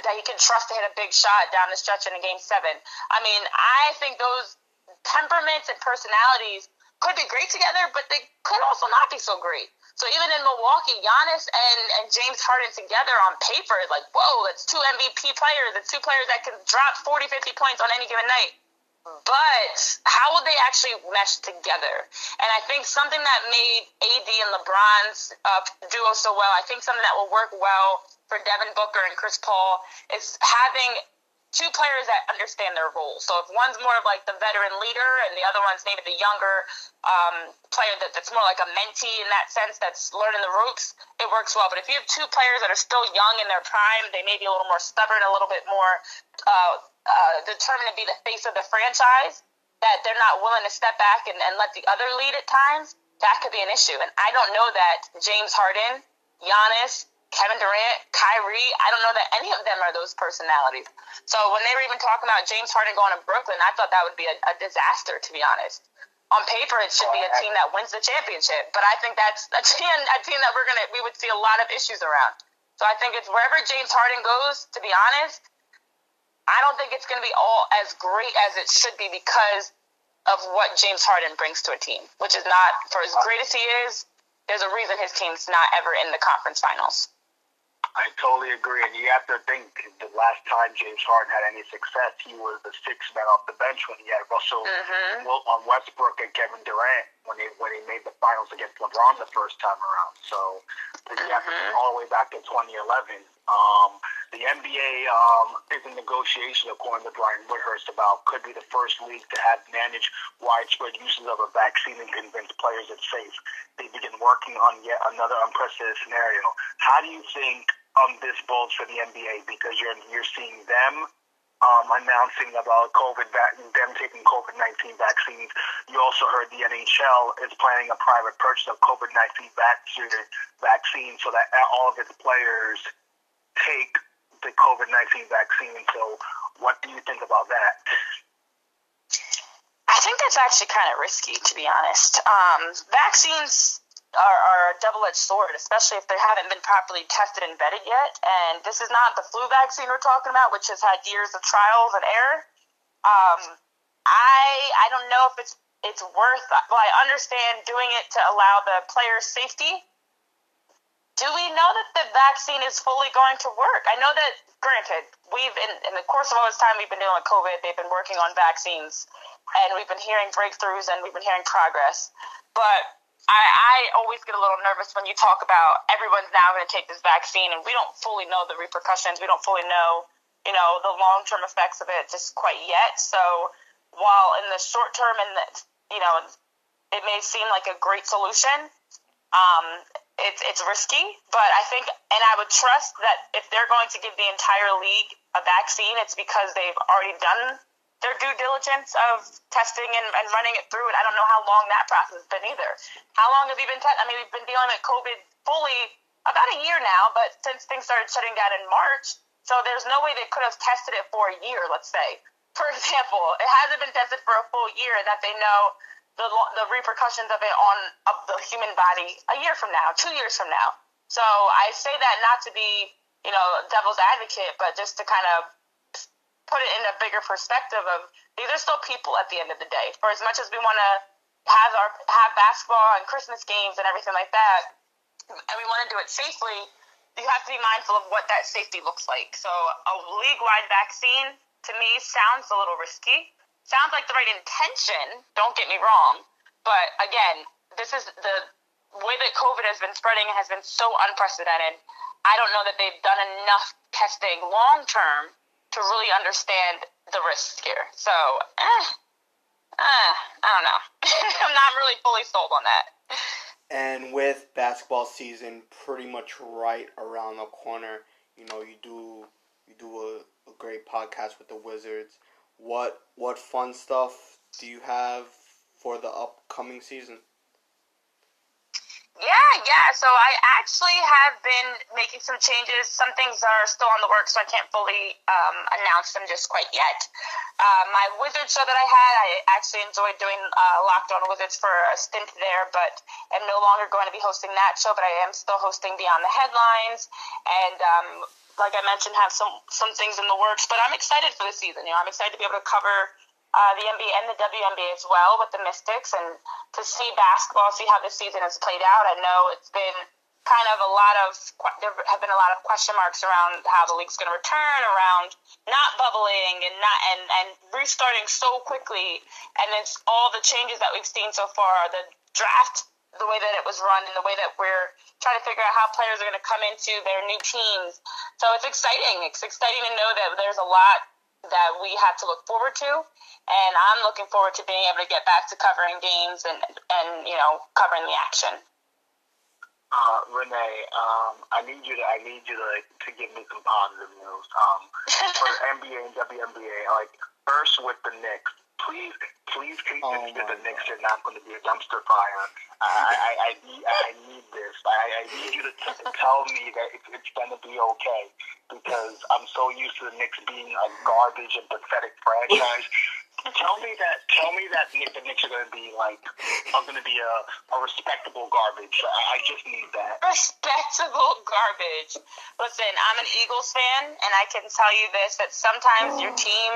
that he can trust to hit a big shot down the stretch in a game seven. I mean, I think those temperaments and personalities could be great together, but they could also not be so great. So even in Milwaukee, Giannis and, and James Harden together on paper, like, whoa, that's two MVP players. That's two players that can drop 40, 50 points on any given night. But how would they actually mesh together? And I think something that made AD and LeBron's uh, duo so well, I think something that will work well for Devin Booker and Chris Paul is having two players that understand their role. So if one's more of like the veteran leader and the other one's maybe the younger um, player that, that's more like a mentee in that sense, that's learning the ropes, it works well. But if you have two players that are still young in their prime, they may be a little more stubborn, a little bit more uh, uh, determined to be the face of the franchise, that they're not willing to step back and, and let the other lead at times, that could be an issue. And I don't know that James Harden, Giannis, Kevin Durant, Kyrie, I don't know that any of them are those personalities. So when they were even talking about James Harden going to Brooklyn, I thought that would be a, a disaster, to be honest. On paper, it should be a team that wins the championship, but I think that's a team, a team that we're gonna we would see a lot of issues around. So I think it's wherever James Harden goes. To be honest, I don't think it's gonna be all as great as it should be because of what James Harden brings to a team, which is not for as great as he is. There's a reason his team's not ever in the conference finals. I totally agree. And you have to think the last time James Harden had any success, he was the sixth man off the bench when he had Russell mm-hmm. on Westbrook and Kevin Durant when he when he made the finals against LeBron the first time around. So mm-hmm. you have to Mm-hmm. all the way back to 2011. Um, the NBA um, is in negotiation, according to Brian Windhorst, about could be the first league to have managed widespread uses of a vaccine and convince players it's safe. They begin working on yet another unprecedented scenario. How do you think um, this bodes for the NBA? Because you're you're seeing them um, announcing about COVID, them taking COVID 19 vaccines. You also heard the NHL is planning a private purchase of COVID 19 vaccine, vaccine so that all of its players take the COVID 19 vaccine. So, what do you think about that? I think that's actually kind of risky, to be honest. Um, vaccines are, are a double-edged sword, especially if they haven't been properly tested and vetted yet. And this is not the flu vaccine we're talking about, which has had years of trials and error. Um, I I don't know if it's it's worth. Well, I understand doing it to allow the players' safety. Do we know that the vaccine is fully going to work? I know that, granted, we've in, in the course of all this time we've been dealing with COVID, they've been working on vaccines, and we've been hearing breakthroughs and we've been hearing progress. But I, I always get a little nervous when you talk about everyone's now going to take this vaccine, and we don't fully know the repercussions. We don't fully know, you know, the long term effects of it just quite yet. So while in the short term, and you know, it may seem like a great solution. Um, it's it's risky, but I think, and I would trust that if they're going to give the entire league a vaccine, it's because they've already done their due diligence of testing and, and running it through. And I don't know how long that process has been either. How long have you been? I mean, we've been dealing with COVID fully about a year now, but since things started shutting down in March, so there's no way they could have tested it for a year. Let's say, [laughs] for example, it hasn't been tested for a full year that they know the the repercussions of it on the human body a year from now, two years from now. So I say that not to be, you know, devil's advocate, but just to kind of put it in a bigger perspective of these are still people at the end of the day. For as much as we want to have our have basketball and Christmas games and everything like that, and we want to do it safely, you have to be mindful of what that safety looks like. So a league-wide vaccine to me sounds a little risky sounds like the right intention. Don't get me wrong, but again, this is the way that COVID has been spreading has been so unprecedented. I don't know that they've done enough testing long term to really understand the risks here. So, eh, eh, I don't know. [laughs] I'm not really fully sold on that. And with basketball season pretty much right around the corner, you know, you do you do a, a great podcast with the Wizards what what fun stuff do you have for the upcoming season? Yeah, yeah. So I actually have been making some changes. Some things are still on the works, so I can't fully um, announce them just quite yet. Uh, my Wizard show that I had, I actually enjoyed doing uh, Locked On Wizards for a stint there, but am no longer going to be hosting that show. But I am still hosting Beyond the Headlines, and um, like I mentioned, have some some things in the works. But I'm excited for the season. You know, I'm excited to be able to cover uh, the NBA and the WNBA as well with the Mystics, and to see basketball, see how this season has played out. I know it's been kind of a lot of there have been a lot of question marks around how the league's going to return, around not bubbling and not and and restarting so quickly, and it's all the changes that we've seen so far. The draft, the way that it was run, and the way that we're trying to figure out how players are going to come into their new teams. So it's exciting. It's exciting to know that there's a lot that we have to look forward to. And I'm looking forward to being able to get back to covering games and, and you know, covering the action. Uh, Renee, um, I need you to I need you to to give me some positive news. Um, [laughs] for NBA and WNBA, like first with the Knicks, please please keep oh this that the Knicks are not going to be a dumpster fire. I I, I, need, I need this. I, I need you to, to tell me that it, it's going to be okay because I'm so used to the Knicks being a garbage and pathetic franchise. tell me that. Tell me that the Knicks are going to be like are going to be a, a respectable garbage. I, I just need that. Respectable garbage. Listen, I'm an Eagles fan, and I can tell you this: that sometimes your oh. team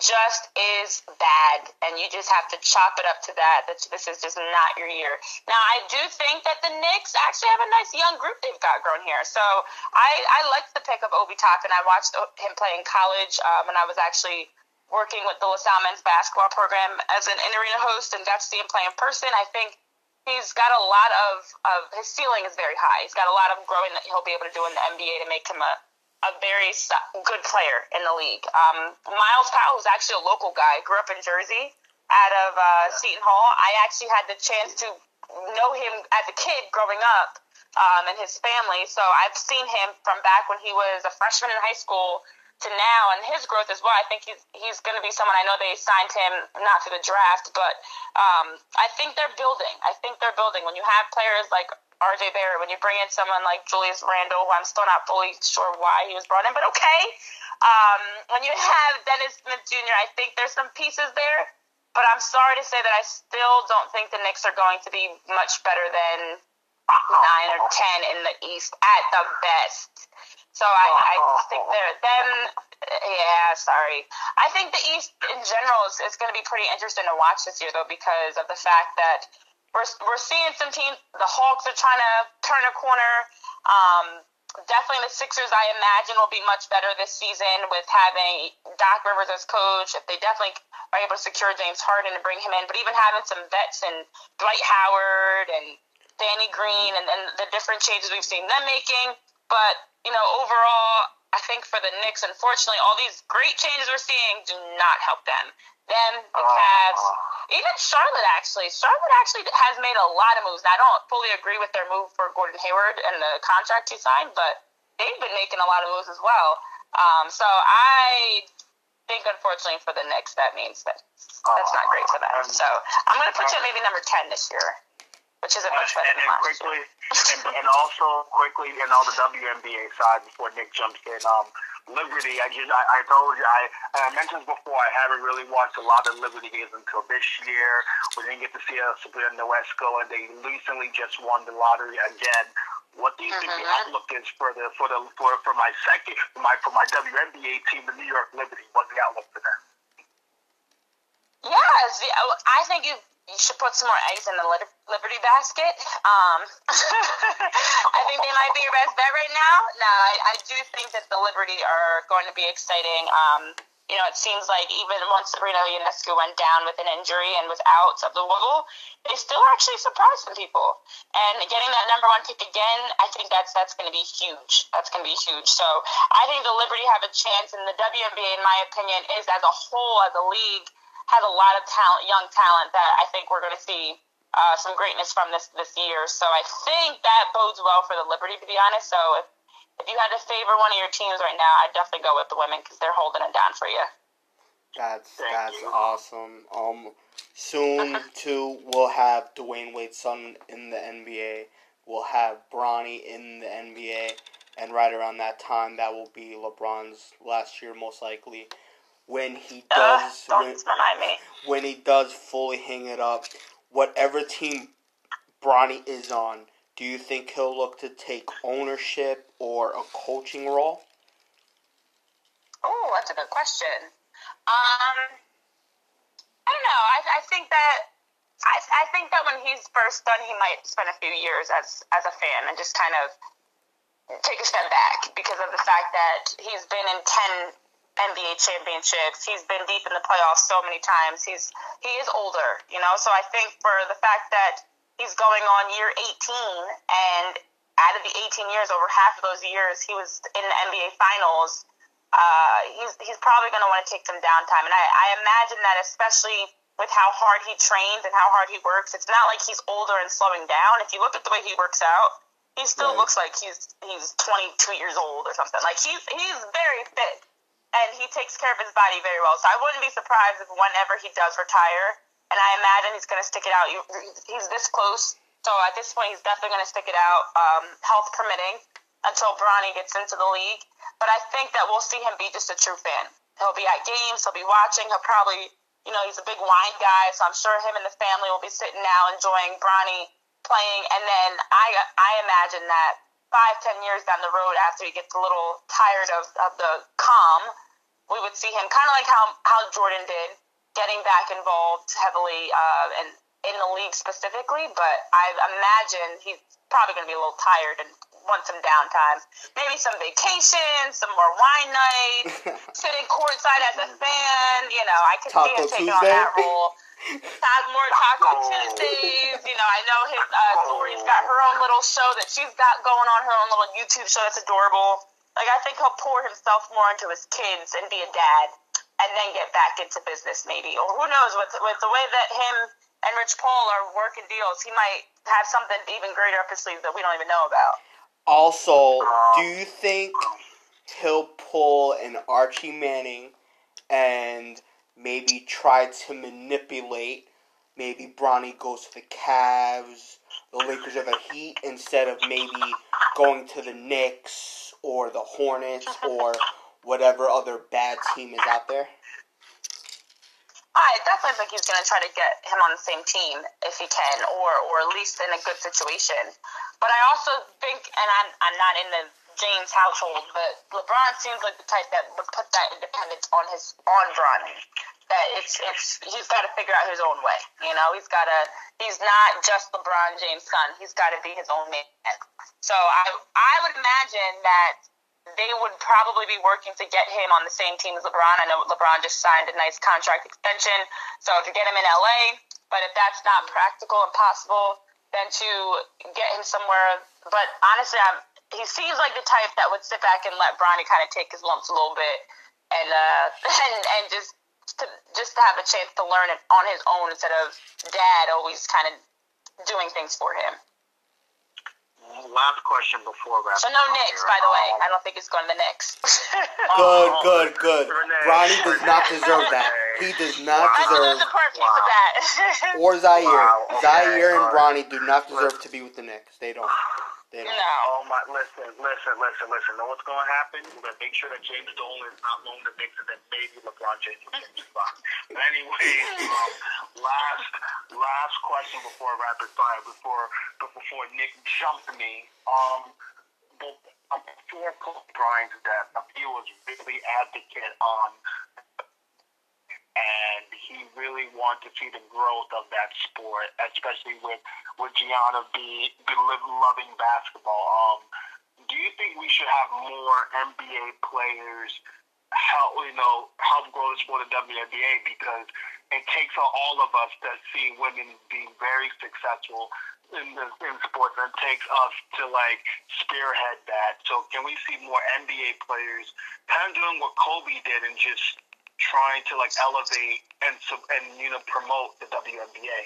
just is bad, and you just have to chop it up to that. That this is just not your year. Now, I do think that the Knicks actually have a nice young group they've got grown here. So I I liked the pick of Obi Toppin. And I watched him play in college, um, and I was actually working with the LaSalle men's basketball program as an in-arena host, and got to see him play in person. I think he's got a lot of, of his ceiling is very high. He's got a lot of growing that he'll be able to do in the NBA to make him a a very good player in the league. Um, Myles Powell, who's actually a local guy, grew up in Jersey out of uh, Seton Hall. I actually had the chance to know him as a kid growing up um, and his family. So I've seen him from back when he was a freshman in high school to now and his growth as well. I think he's he's going to be someone. I know they signed him not through the draft, but um, I think they're building. I think they're building. When you have players like RJ Barrett, when you bring in someone like Julius Randle, who I'm still not fully sure why he was brought in, but okay. Um, when you [laughs] have Dennis Smith Jr., I think there's some pieces there, but I'm sorry to say that I still don't think the Knicks are going to be much better than nine or ten in the East at the best. So I, I think they're then. Yeah, sorry. I think the East in general is, is going to be pretty interesting to watch this year, though, because of the fact that we're, we're seeing some teams. The Hawks are trying to turn a corner. Um, definitely the Sixers, I imagine, will be much better this season with having Doc Rivers as coach. If they definitely are able to secure James Harden and bring him in, but even having some vets and Dwight Howard and Danny Green and, and the different changes we've seen them making. But you know, overall, I think for the Knicks, unfortunately, all these great changes we're seeing do not help them. Them, the Cavs, even Charlotte actually. Charlotte actually has made a lot of moves. Now, I don't fully agree with their move for Gordon Hayward and the contract he signed, but they've been making a lot of moves as well. Um, so I think, unfortunately, for the Knicks, that means that that's not great for them. So I'm going to put you at maybe number 10 this year which isn't much better and, and quickly, and, and, also quickly, in all the WNBA side before Nick jumps in, um, Liberty. I just, I, I told you, I, I mentioned before, I haven't really watched a lot of Liberty games until this year. We didn't get to see a Sabrina Ionescu, and they recently just won the lottery again. What do you mm-hmm. think the mm-hmm. outlook is for the for the for, for my second for my for my WNBA team, the New York Liberty? What's the outlook for them? Yes, I think you you should put some more eggs in the Liberty basket. Um, [laughs] I think they might be your best bet right now. No, I, I do think that the Liberty are going to be exciting. Um, you know, it seems like even once Sabrina Ionescu went down with an injury and was out of the wubble, they still actually surprised some people. And getting that number one pick again, I think that's that's going to be huge. That's going to be huge. So I think the Liberty have a chance, and the WNBA, in my opinion, is as a whole, as a league has a lot of talent, young talent that I think we're going to see uh, some greatness from this this year. So I think that bodes well for the Liberty, to be honest. So if if you had to favor one of your teams right now, I'd definitely go with the women because they're holding it down for you. That's that's awesome. Um, soon too we'll have Dwyane Wade's son in the NBA. We'll have Bronny in the NBA, and right around that time, that will be LeBron's last year, most likely. When he does, uh, when, when he does fully hang it up, whatever team Bronny is on, do you think he'll look to take ownership or a coaching role? Oh, that's a good question. Um, I don't know. I, I think that I, I think that when he's first done, he might spend a few years as as a fan and just kind of take a step back because of the fact that he's been in ten NBA championships. He's been deep in the playoffs so many times. He's he is older, you know. So I think for the fact that he's going on year 18 and out of the 18 years, over half of those years, he was in the NBA Finals uh, he's he's probably going to want to take some downtime. And I, I imagine that especially with how hard he trains and how hard he works, it's not like he's older and slowing down. If you look at the way he works out, he still right. looks like he's he's 22 years old or something. Like he's he's very fit and he takes care of his body very well. So I wouldn't be surprised if whenever he does retire, and I imagine he's going to stick it out. He's this close, so at this point he's definitely going to stick it out, um, health permitting, until Bronny gets into the league. But I think that we'll see him be just a true fan. He'll be at games, he'll be watching, he'll probably, you know, he's a big wine guy, so I'm sure him and the family will be sitting now enjoying Bronny playing. And then I, I imagine that five, ten years down the road, after he gets a little tired of, of the calm, we would see him kind of like how, how Jordan did, getting back involved heavily uh, and in the league specifically. But I imagine he's probably going to be a little tired and want some downtime. Maybe some vacation, some more wine nights, [laughs] sitting courtside as a fan. You know, I could Taco see him taking Tuesday. on that role. Have more Taco Tuesdays. You know, I know his uh, Dory's got her own little show that she's got going on, her own little YouTube show that's adorable. Like, I think he'll pour himself more into his kids and be a dad and then get back into business, maybe. Or who knows, with, with the way that him and Rich Paul are working deals, he might have something even greater up his sleeve that we don't even know about. Also, um, do you think he'll pull an Archie Manning and maybe try to manipulate? Maybe Bronny goes to the Cavs, the Lakers or the Heat instead of maybe going to the Knicks or the Hornets or whatever other bad team is out there. I definitely think he's going to try to get him on the same team if he can, or or at least in a good situation. But I also think, and I'm I'm not in the James household, but LeBron seems like the type that would put that independence on his on Bronny. That it's it's he's got to figure out his own way. You know, he's got to. He's not just LeBron James' son. He's got to be his own man. So I I would imagine that they would probably be working to get him on the same team as LeBron. I know LeBron just signed a nice contract extension, so to get him in LA, but if that's not practical and possible, then to get him somewhere. But honestly, I'm, he seems like the type that would sit back and let Bronny kind of take his lumps a little bit, and uh, [laughs] and and just to just to have a chance to learn it on his own instead of dad always kind of doing things for him. Last question before wrap. So no Knicks, by the way. Um, I don't think it's going to the Knicks. [laughs] Um, good, good, good. Bronny does not deserve that. He does not I deserve. deserve the part piece of that. Or Zaire. Wow, okay, Zaire and alright. Bronny do not deserve to be with the Knicks. They don't. They don't. no. Oh my! Listen, listen, listen, listen. Know what's going to happen? We're going to make sure that James Dolan is not loaned to Knicks, and then maybe LeBron James will change his spot. But anyway, um, [laughs] last last question before rapid fire, before before Nick jumped me. Um, but um, before Kobe Bryant's death, he was really advocate on really wanted to see the growth of that sport, especially with with Gianna be, loving basketball. Um, do you think we should have more NBA players help you know help grow the sport of WNBA because it takes all of us to see women be very successful in the in sports and it takes us to like spearhead that. So can we see more NBA players kind of doing what Kobe did and just trying to like elevate and and you know promote the WNBA.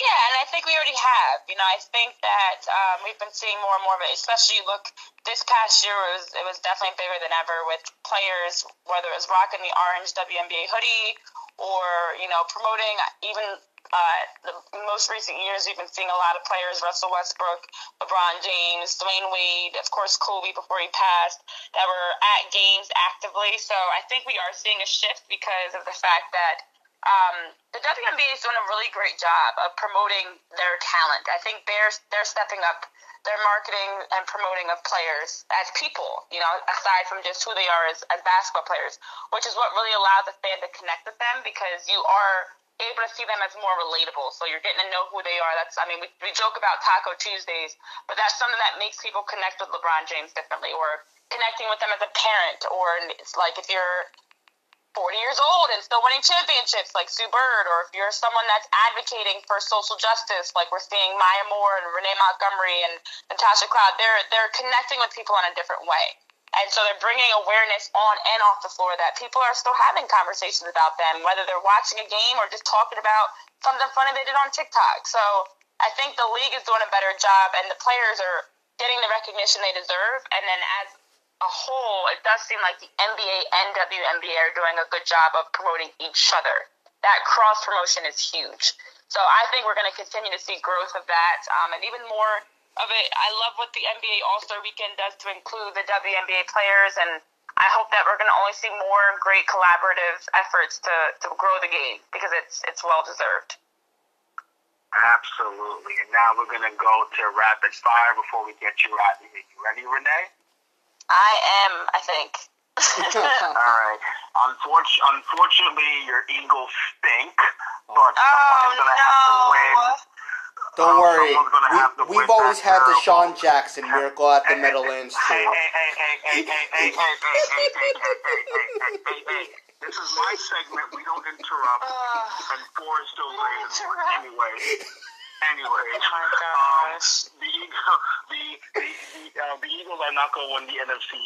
Yeah, and I think we already have. You know, I think that um, we've been seeing more and more of it. Especially, look, this past year was it was definitely bigger than ever with players, whether it was rocking the orange WNBA hoodie or you know promoting even Uh, the most recent years, we've been seeing a lot of players: Russell Westbrook, LeBron James, Dwyane Wade, of course Kobe before he passed, that were at games actively. So I think we are seeing a shift because of the fact that um, the WNBA is doing a really great job of promoting their talent. I think they're they're stepping up their marketing and promoting of players as people, you know, aside from just who they are as, as basketball players, which is what really allows the fan to connect with them because you are able to see them as more relatable. So you're getting to know who they are. That's, I mean, we, we joke about Taco Tuesdays, but that's something that makes people connect with LeBron James differently or connecting with them as a parent. Or it's like if you're 40 years old and still winning championships like Sue Bird, or if you're someone that's advocating for social justice, like we're seeing Maya Moore and Renee Montgomery and Natasha Cloud, they're, they're connecting with people in a different way. And so they're bringing awareness on and off the floor that people are still having conversations about them, whether they're watching a game or just talking about something funny they did on TikTok. So I think the league is doing a better job and the players are getting the recognition they deserve. And then as a whole, it does seem like the NBA and WNBA are doing a good job of promoting each other. That cross promotion is huge. So I think we're going to continue to see growth of that um, and even more of it. I love what the NBA All Star Weekend does to include the WNBA players, and I hope that we're going to only see more great collaborative efforts to, to grow the game because it's it's well deserved. Absolutely. And now we're going to go to rapid fire before we get you out of here. You ready, Renee? I am, I think. [laughs] All right. Unfortunately, unfortunately, your Eagles stink, but oh, someone's going to no. have to win. Don't Um, worry. someone's gonna have to We, we've always had the Sean Jackson miracle at the Meadowlands Hey, too. hey, hey, hey, hey, hey, hey, hey, hey, hey, hey, hey, hey, hey, hey, hey. This is my segment. We don't interrupt. Uh, And four is still great. Anyway. Anyway. Oh Um, the, Eagle, the, the, the, uh, the Eagles are not going to win the NFC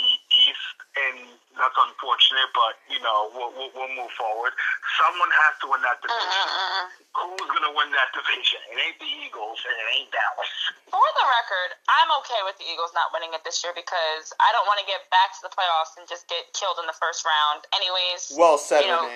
East, and that's unfortunate, but, you know, we'll, we'll, we'll move forward. Someone has to win that division. Mm-mm-mm. Who's going to win that division? It ain't the Eagles, and it ain't Dallas. For the record, I'm okay with the Eagles not winning it this year because I don't want to get back to the playoffs and just get killed in the first round. Anyways, Well said, you know,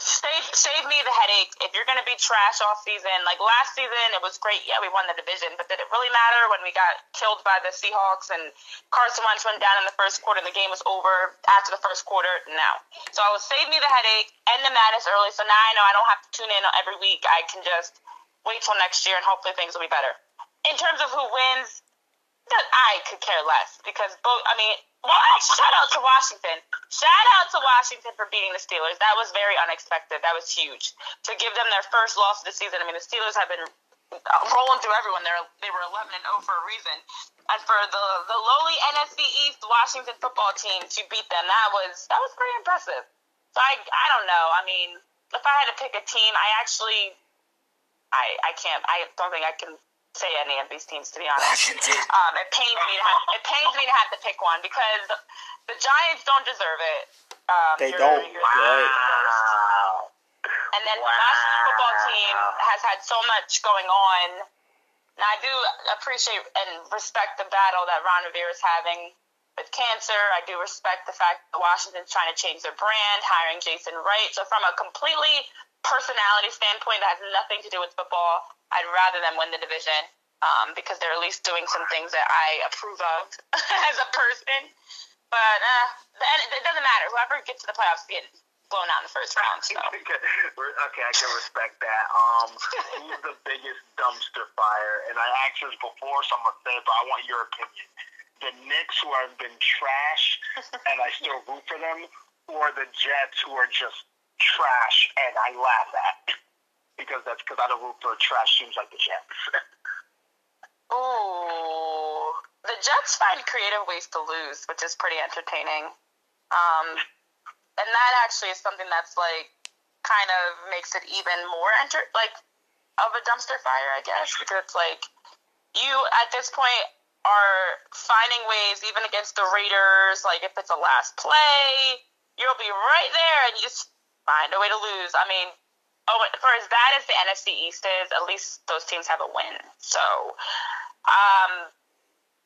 save save me the headache. If you're going to be trash all season, like last season, it was great. Yeah, we won the division, but did it really matter when we got killed by the Seahawks and Carson Wentz went down in the first quarter of the game was over after the first quarter? No. So I was save me the headache, end the madness early. So now I know I don't have to tune in every week. I can just wait till next year and hopefully things will be better. In terms of who wins, I could care less because both. I mean, well, [laughs] shout out to Washington. Shout out to Washington for beating the Steelers. That was very unexpected. That was huge to give them their first loss of the season. I mean, the Steelers have been rolling through everyone. They're they were 11 and 0 for a reason. And for the the lowly NFC East Washington football team to beat them, that was that was pretty impressive. So I I don't know. I mean, if I had to pick a team, I actually I I can't. I don't think I can say any of these teams to be honest. Washington. Um, it pains me to have it pains me to have to pick one because the, the Giants don't deserve it. Um, They you're- don't. you're- Right. Wow. And then the Washington football team has had so much going on. And I do appreciate and respect the battle that Ron Rivera is having with cancer. I do respect the fact that Washington's trying to change their brand, hiring Jason Wright. So from a completely personality standpoint that has nothing to do with football, I'd rather them win the division um, because they're at least doing some things that I approve of [laughs] as a person. But uh, it doesn't matter. Whoever gets to the playoffs gets blown out in the first round. So. [laughs] okay, I can respect that. Um, who's the biggest dumpster fire? And I asked this before, so I'm gonna say it, but I want your opinion. The Knicks, who have been trash, and I still root for them, or the Jets, who are just trash, and I laugh at because that's because I don't root for trash teams like the Jets. [laughs] Ooh, the Jets find creative ways to lose, which is pretty entertaining. Um, and that actually is something that's like kind of makes it even more enter like of a dumpster fire, I guess, because it's like you at this point are finding ways, even against the Raiders. Like if it's a last play, you'll be right there, and you just find a way to lose. I mean, oh, for as bad as the NFC East is, at least those teams have a win. So, um,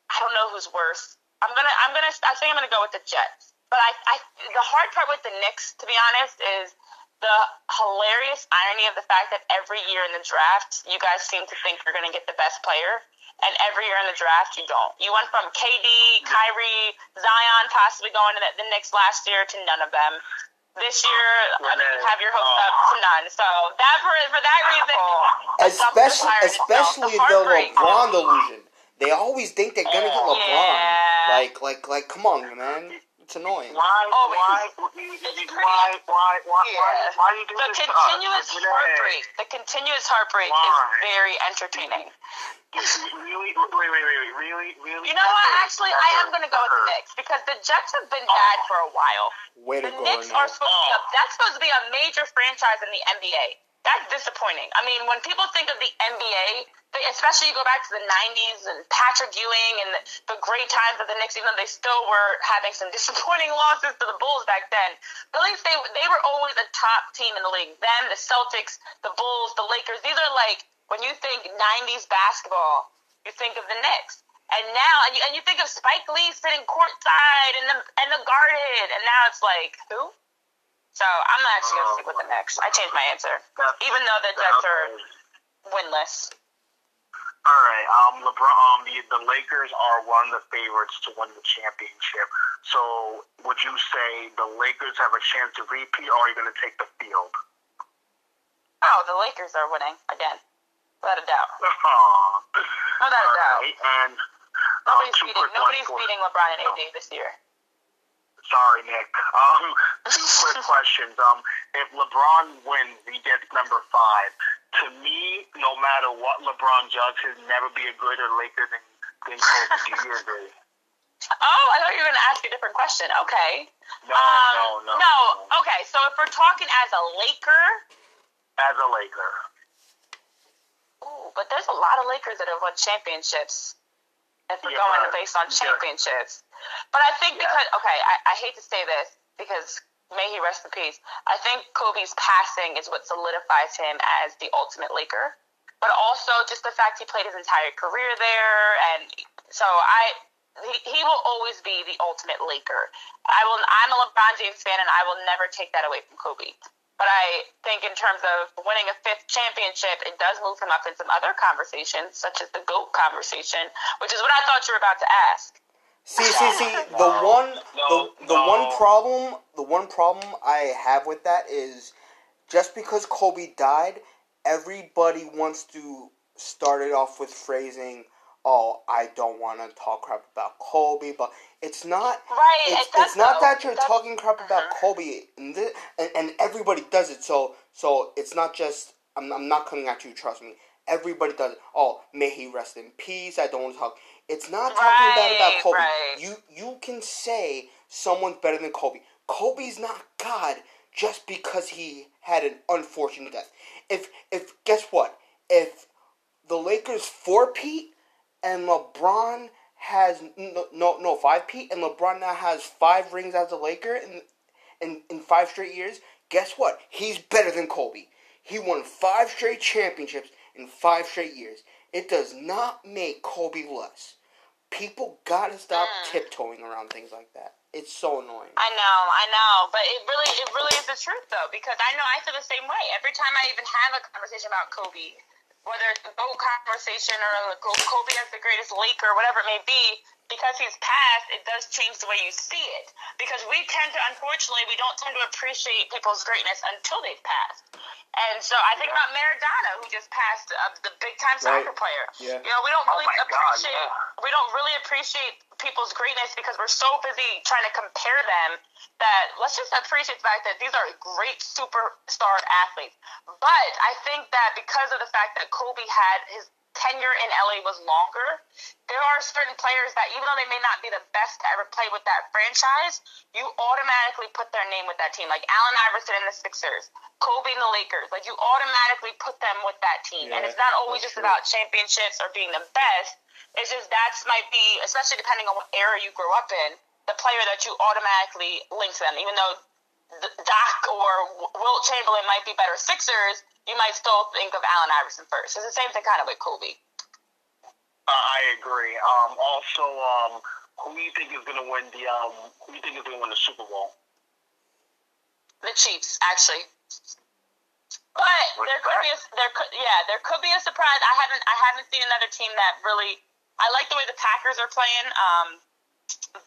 I don't know who's worse. I'm gonna, I'm gonna, I think I'm gonna go with the Jets. But I, I, the hard part with the Knicks, to be honest, is the hilarious irony of the fact that every year in the draft, you guys seem to think you're going to get the best player, and every year in the draft, you don't. You went from KD, Kyrie, Zion possibly going to the, the Knicks last year to none of them. This year, I mean, you have your hopes up to none. So that for for that reason, oh. especially especially the LeBron delusion. They always think they're gonna get LeBron. Yeah. Like like like, come on, man. It's annoying. Why? Oh, why? it's Why? pretty- Why? Why? Why? Yeah. Why do you do The this to us? continuous Renee? heartbreak, the continuous heartbreak Why? is very entertaining. Really? Wait, wait, wait, wait. Really? Really? You know what? That. Actually, That I am going to go with the Knicks because the Jets have been oh. bad for a while. Way to The go, Knicks are supposed to be a, oh. that's supposed to be a major franchise in the NBA. That's disappointing. I mean, when people think of the NBA, especially you go back to the 90s and Patrick Ewing and the, great times of the Knicks, even though they still were having some [laughs] disappointing losses to the Bulls back then, at least they, they were always a top team in the league. Them, the Celtics, the Bulls, the Lakers, these are like, when you think 90s basketball, you think of the Knicks. And now, and you, and you think of Spike Lee sitting courtside in the in the Garden, and now it's like who? So I'm not actually gonna stick with the Knicks. I changed my answer, even though the Jets are winless. All right. Um, LeBron. Um, the, the Lakers are one of the favorites to win the championship. So, would you say the Lakers have a chance to repeat, or are you going to take the field? Oh, the Lakers are winning again, without a doubt. [laughs] Without a doubt. right, and um, Nobody's beating nobody's beating LeBron and AD this year. Sorry, Nick. Um, two quick questions. Um, if LeBron wins, he gets number five. To me, no matter what LeBron does, he'll never be a greater Laker than than Kobe. Do you agree? Oh, I thought you were gonna ask a different question. Okay. No, Um, no, no, Okay, so if we're talking as a Laker, As a Laker, ooh, but there's a lot of Lakers that have won championships. If we're Yeah, going based on yeah. championships, but I think Yeah. because okay, I, I hate to say this because may he rest in peace. I think Kobe's passing is what solidifies him as the ultimate Laker. But also just the fact he played his entire career there, and so I he, will always be the ultimate Laker. I will. I'm a LeBron James fan, and I will never take that away from Kobe. But I think in terms of winning a fifth championship, it does move him up in some other conversations, such as the GOAT conversation, which is what I thought you were about to ask. See, see, see. The one, no, the the no. one problem, the one problem I have with that is, just because Kobe died, everybody wants to start it off with phrasing, "Oh, I don't want to talk crap about Kobe," but it's not. Right, It's, it it's not that you're talking crap about Mhm. Kobe, and, thi- and and everybody does it. So so it's not just I'm I'm not coming at you. Trust me. Everybody does it. Oh, may he rest in peace. I don't want to talk. It's not talking bad about Kobe. right. You you can say someone's better than Kobe. Kobe's not God just because he had an unfortunate death. If if guess what? If the Lakers four Pete and LeBron has no no, no five Pete and LeBron now has five rings as a Laker in in in five straight years. Guess what? He's better than Kobe. He won five straight championships in five straight years. It does not make Kobe less. People gotta stop Mm. tiptoeing around things like that. It's so annoying. I know, I know, but it really, it really is the truth though, because I know I feel the same way. Every time I even have a conversation about Kobe, whether it's a GOAT conversation or Kobe as the greatest Laker, or whatever it may be, because he's passed, it does change the way you see it. Because we tend to, unfortunately, we don't tend to appreciate people's greatness until they've passed. And so I think about Maradona, who just passed, uh, the big time Right. soccer player. Yeah. You know, we don't Oh really God, appreciate yeah. we don't really appreciate people's greatness because we're so busy trying to compare them that let's just appreciate the fact that these are great superstar athletes. But I think that because of the fact that Kobe had his tenure in LA was longer, there are certain players that even though they may not be the best to ever play with that franchise, you automatically put their name with that team. Like Allen Iverson in the Sixers, Kobe in the Lakers. Like you automatically put them with that team. and it's not always just true. about championships or being the best. It's just that's might be, especially depending on what era you grew up in, the player that you automatically link to them. Even though Doc or Wilt Chamberlain might be better Sixers, you might still think of Allen Iverson first. It's the same thing kind of with Kobe. Uh, I agree. Um, also, um, who do you think is going to win the um, who do you think is going to win the Super Bowl? The Chiefs, actually. But there could be a there could yeah there could be a surprise. I haven't I haven't seen another team that really. I like the way the Packers are playing, um,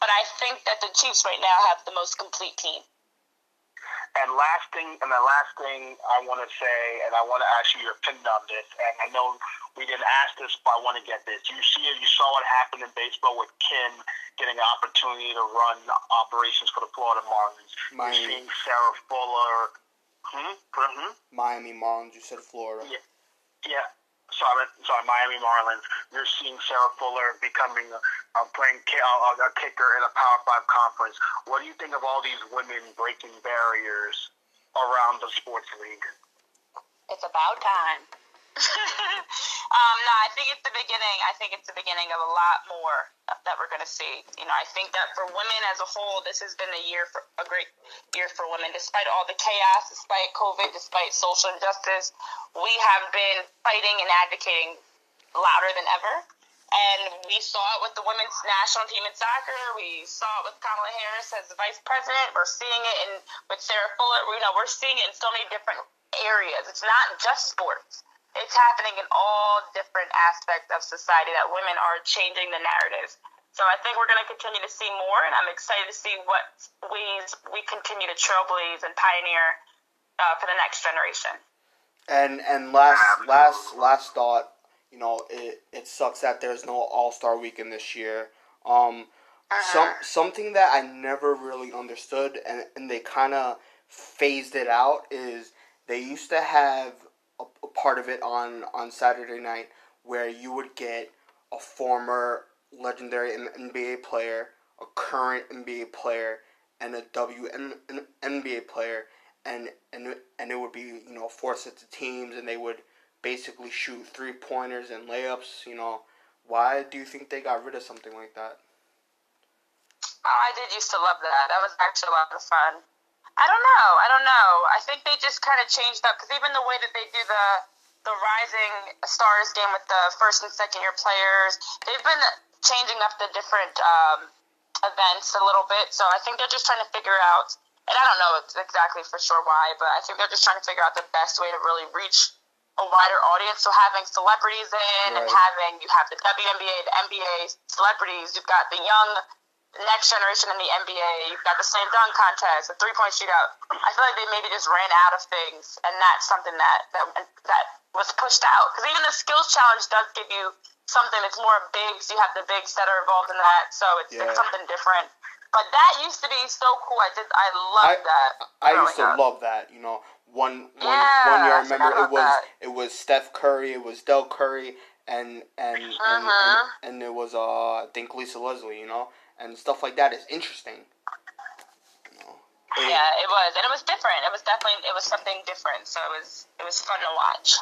but I think that the Chiefs right now have the most complete team. And last thing, and the last thing I want to say, and I want to ask you your opinion on this. And I know we didn't ask this, but I want to get this. You see, you saw what happened in baseball with Kim getting an opportunity to run operations for the Florida Marlins. Miami. You're seeing Sarah Fuller. Hmm? Hmm? Miami Marlins. You said Florida. Yeah. Yeah. Sorry, sorry, Miami Marlins. You're seeing Sarah Fuller becoming playing a kicker in a Power Five conference. What do you think of all these women breaking barriers around the sports league? It's about time. [laughs] um, no, I think it's the beginning. I think it's the beginning of a lot more that we're going to see. You know, I think that for women as a whole, this has been a year for a great year for women. Despite all the chaos, despite COVID, despite social injustice, we have been fighting and advocating louder than ever. And we saw it with the women's national team in soccer. We saw it with Kamala Harris as the vice president. We're seeing it in with Sarah Fuller. You know, we're seeing it in so many different areas. It's not just sports it's happening in all different aspects of society that women are changing the narrative. So I think we're going to continue to see more, and I'm excited to see what ways we continue to trailblaze and pioneer uh, for the next generation. And and last last last thought, you know, it, it sucks that there's no All Star Weekend this year. Um, some something that I never really understood, and and they kind of phased it out is they used to have part of it on on Saturday night where you would get a former legendary NBA player, a current NBA player, and a WNBA player, and and and it would be you know four sets of teams, and they would basically shoot three pointers and layups. You know, why do you think they got rid of something like that? Oh, I did used to love that. That was actually a lot of fun. I don't know. I don't know. I think they just kind of changed up because even the way that they do the the Rising Stars game with the first and second year players, they've been changing up the different um, events a little bit. So I think they're just trying to figure out, and I don't know exactly for sure why, but I think they're just trying to figure out the best way to really reach a wider audience. So having celebrities in Right. and having you have the WNBA, the NBA celebrities, you've got the young next generation in the NBA. You've got the slam dunk contest, the three point shootout. I feel like they maybe just ran out of things, and that's something that that that was pushed out. Because even the skills challenge does give you something that's more bigs. You have the bigs that are involved in that, so it's, Yeah. it's something different. But that used to be so cool. I did. I loved that. I used to up. love that. You know, one one Yeah, one year I I remember it was that. it was Steph Curry, it was Del Curry, and and and, Uh-huh. and, and it was uh I think Lisa Leslie. You know, and stuff like that is interesting. You know, It- Yeah, it was, and it was different. It was definitely it was something different. So it was it was fun to watch.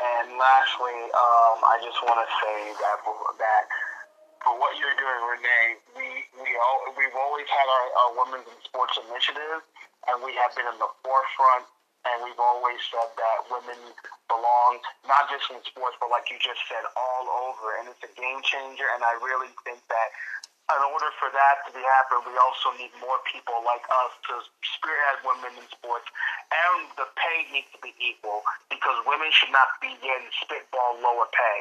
And lastly, um, I just want to say that that for what you're doing, Renee, we we all, we've always had our, our women's in sports initiative, and we have been in the forefront. And we've always said that women belong not just in sports, but like you just said, all over. And it's a game changer. And I really think that in order for that to be happen, we also need more people like us to spearhead women in sports, and the pay needs to be equal because women should not be getting spitball lower pay.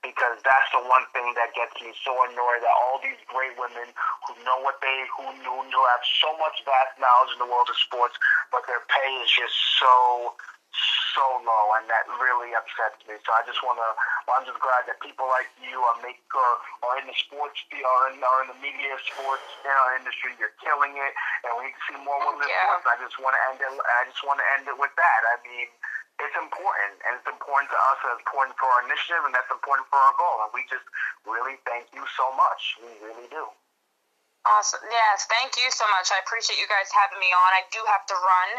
Because that's the one thing that gets me so annoyed that all these great women who know what they who who, who have so much vast knowledge in the world of sports, but their pay is just so so low, and that really upsets me. So I just want to, I'm just glad that people like you are make or are in the sports are in, are in the media sports you know, industry. You're killing it, and we can see more women in sports. I just want to end it. I just want to end it with that. I mean. It's important, and it's important to us, and it's important for our initiative, and that's important for our goal. And we just really thank you so much. We really do. Awesome. Yes, thank you so much. I appreciate you guys having me on. I do have to run,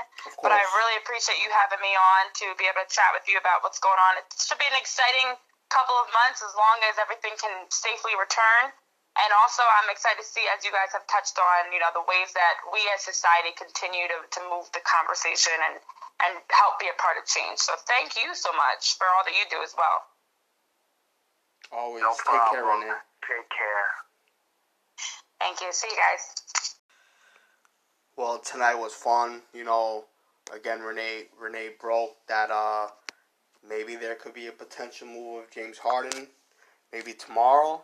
but I really appreciate you having me on to be able to chat with you about what's going on. It should be an exciting couple of months as long as everything can safely return. And also, I'm excited to see, as you guys have touched on, you know, the ways that we as society continue to, to move the conversation and, and help be a part of change. So thank you so much for all that you do as well. always No take care, problem. Renee. Take care. Thank you. See you guys. Well, tonight was fun. You know, again, Renee Renee broke that uh, maybe there could be a potential move of James Harden, maybe tomorrow.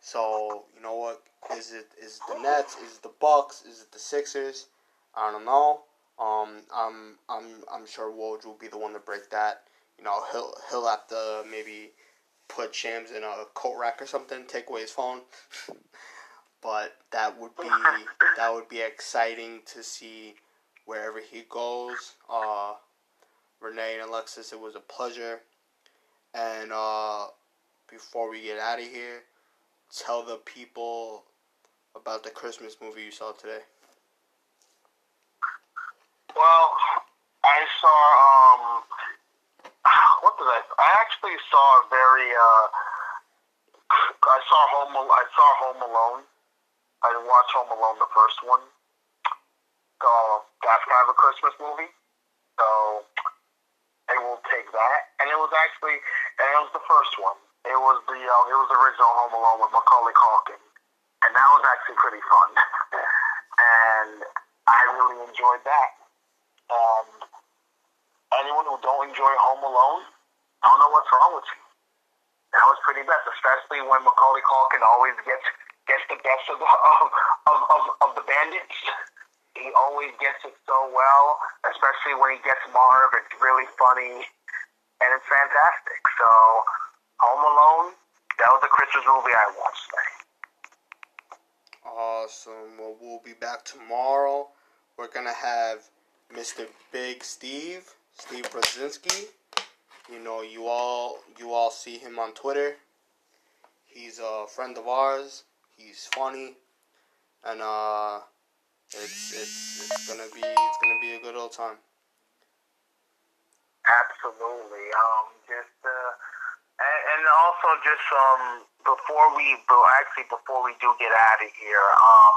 So you know what? Is it is it the Nets? Is it the Bucks? Is it the Sixers? I don't know. Um, I'm I'm I'm sure Woj will be the one to break that. You know, he'll he'll have to maybe put Shams in a coat rack or something, take away his phone. [laughs] but that would be that would be exciting to see wherever he goes. Uh, Renee and Alexis, it was a pleasure. And uh, before we get out of here, tell the people about the Christmas movie you saw today. Well, I saw um, [sighs] what did I? I actually saw a very uh, I saw Home I saw Home Alone. I didn't watch Home Alone the first one. So that's kind of a Christmas movie. So I will take that. And it was actually and it was the first one. It was the uh, it was the original Home Alone with Macaulay Culkin, and that was actually pretty fun. [laughs] and I really enjoyed that. Um, anyone who don't enjoy Home Alone, I don't know what's wrong with you. That was pretty best, especially when Macaulay Culkin always gets gets the best of the of, of, of, of the bandits. He always gets it so well, especially when he gets Marv. It's really funny, and it's fantastic. So, Home Alone, that was the Christmas movie I watched today. Awesome. Well, we'll be back tomorrow. We're gonna have Mr. Big Steve, Steve Brzezinski. You know, you all you all see him on Twitter. He's a friend of ours. He's funny, and uh, it's it's it's gonna be it's gonna be a good old time. Absolutely. Um, just uh, and, and also just um before we actually before we do get out of here, um,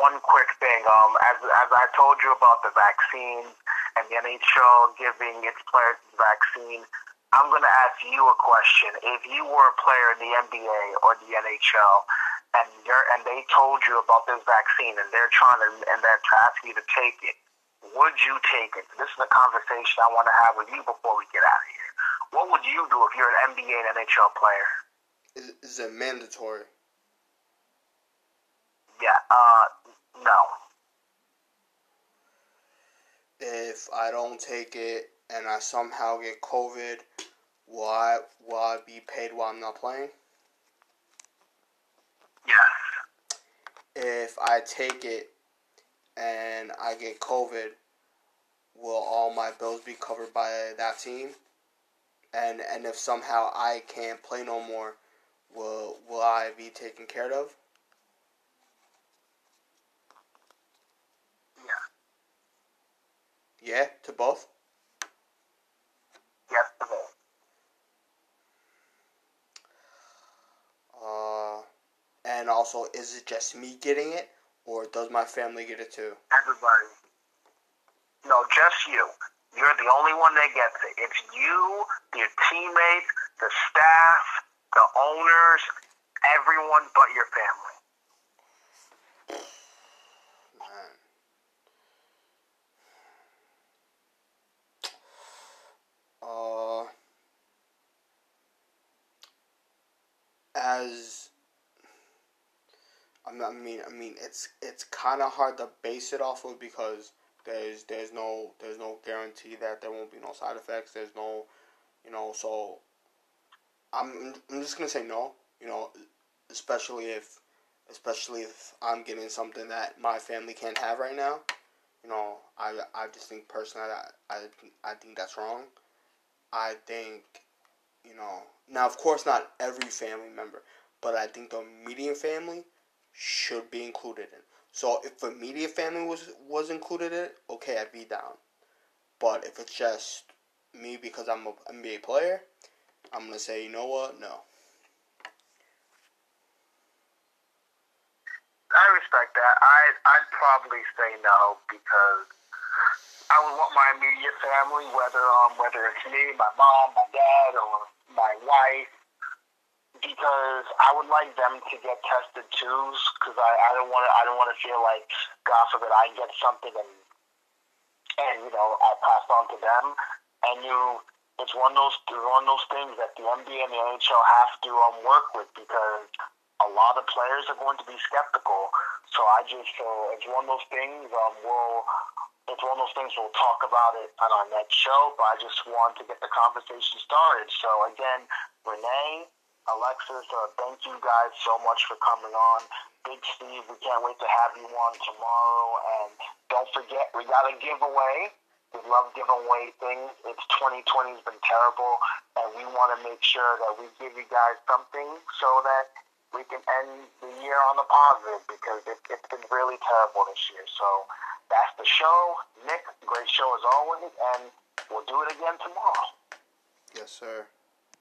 one quick thing. Um, as as I told you about the vaccine and the NHL giving its players the vaccine, I'm going to ask you a question. If you were a player in the NBA or the NHL, and you're and they told you about this vaccine, and they're trying to and they're asking you to take it, would you take it? This is a conversation I want to have with you before we get out of here. What would you do if you're an NBA and NHL player? Is, is it mandatory? Yeah. Uh, no. If I don't take it and I somehow get COVID, will I will I be paid while I'm not playing? Yes. If I take it and I get COVID, will all my bills be covered by that team? And and if somehow I can't play no more, will will I be taken care of? Yeah, Yeah, to both? Yes, to both. Uh, and also, is it just me getting it, or does my family get it too? Everybody. No, just you. You're the only one that gets it. It's you, your teammates, the staff, the owners, everyone but your family. Man. [sighs] uh, as I mean, I mean, it's it's kind of hard to base it off of because there's there's no there's no guarantee that there won't be no side effects. There's no, you know, so I'm I'm just gonna say no. You know, especially if especially if I'm getting something that my family can't have right now. You know, I I just think personally that I I think that's wrong. I think, you know, now of course not every family member, but I think the median family should be included in. So if immediate family was was included in it, okay, I'd be down. But if it's just me because I'm a NBA player, I'm gonna say, you know what, no. I respect that. I I'd probably say no because I would want my immediate family, whether um whether it's me, my mom, my dad, or my wife, because I would like them to get tested too, because I, I don't want to I don't want to feel like God forbid I get something and and you know I passed on to them, and you. It's one of those one of those things that the NBA and the NHL have to um, work with because a lot of players are going to be skeptical. So I just uh, it's one of those things. Um, we'll it's one of those things we'll talk about it on our next show. But I just want to get the conversation started. So again, Renee, Alexis, uh, thank you guys so much for coming on. Big Steve, we can't wait to have you on tomorrow. And don't forget, we got a giveaway. We love giving away things. It's 2020 has been terrible, and we want to make sure that we give you guys something so that we can end the year on the positive because it, it's been really terrible this year. So that's the show. Nick, great show as always, and we'll do it again tomorrow. Yes, sir.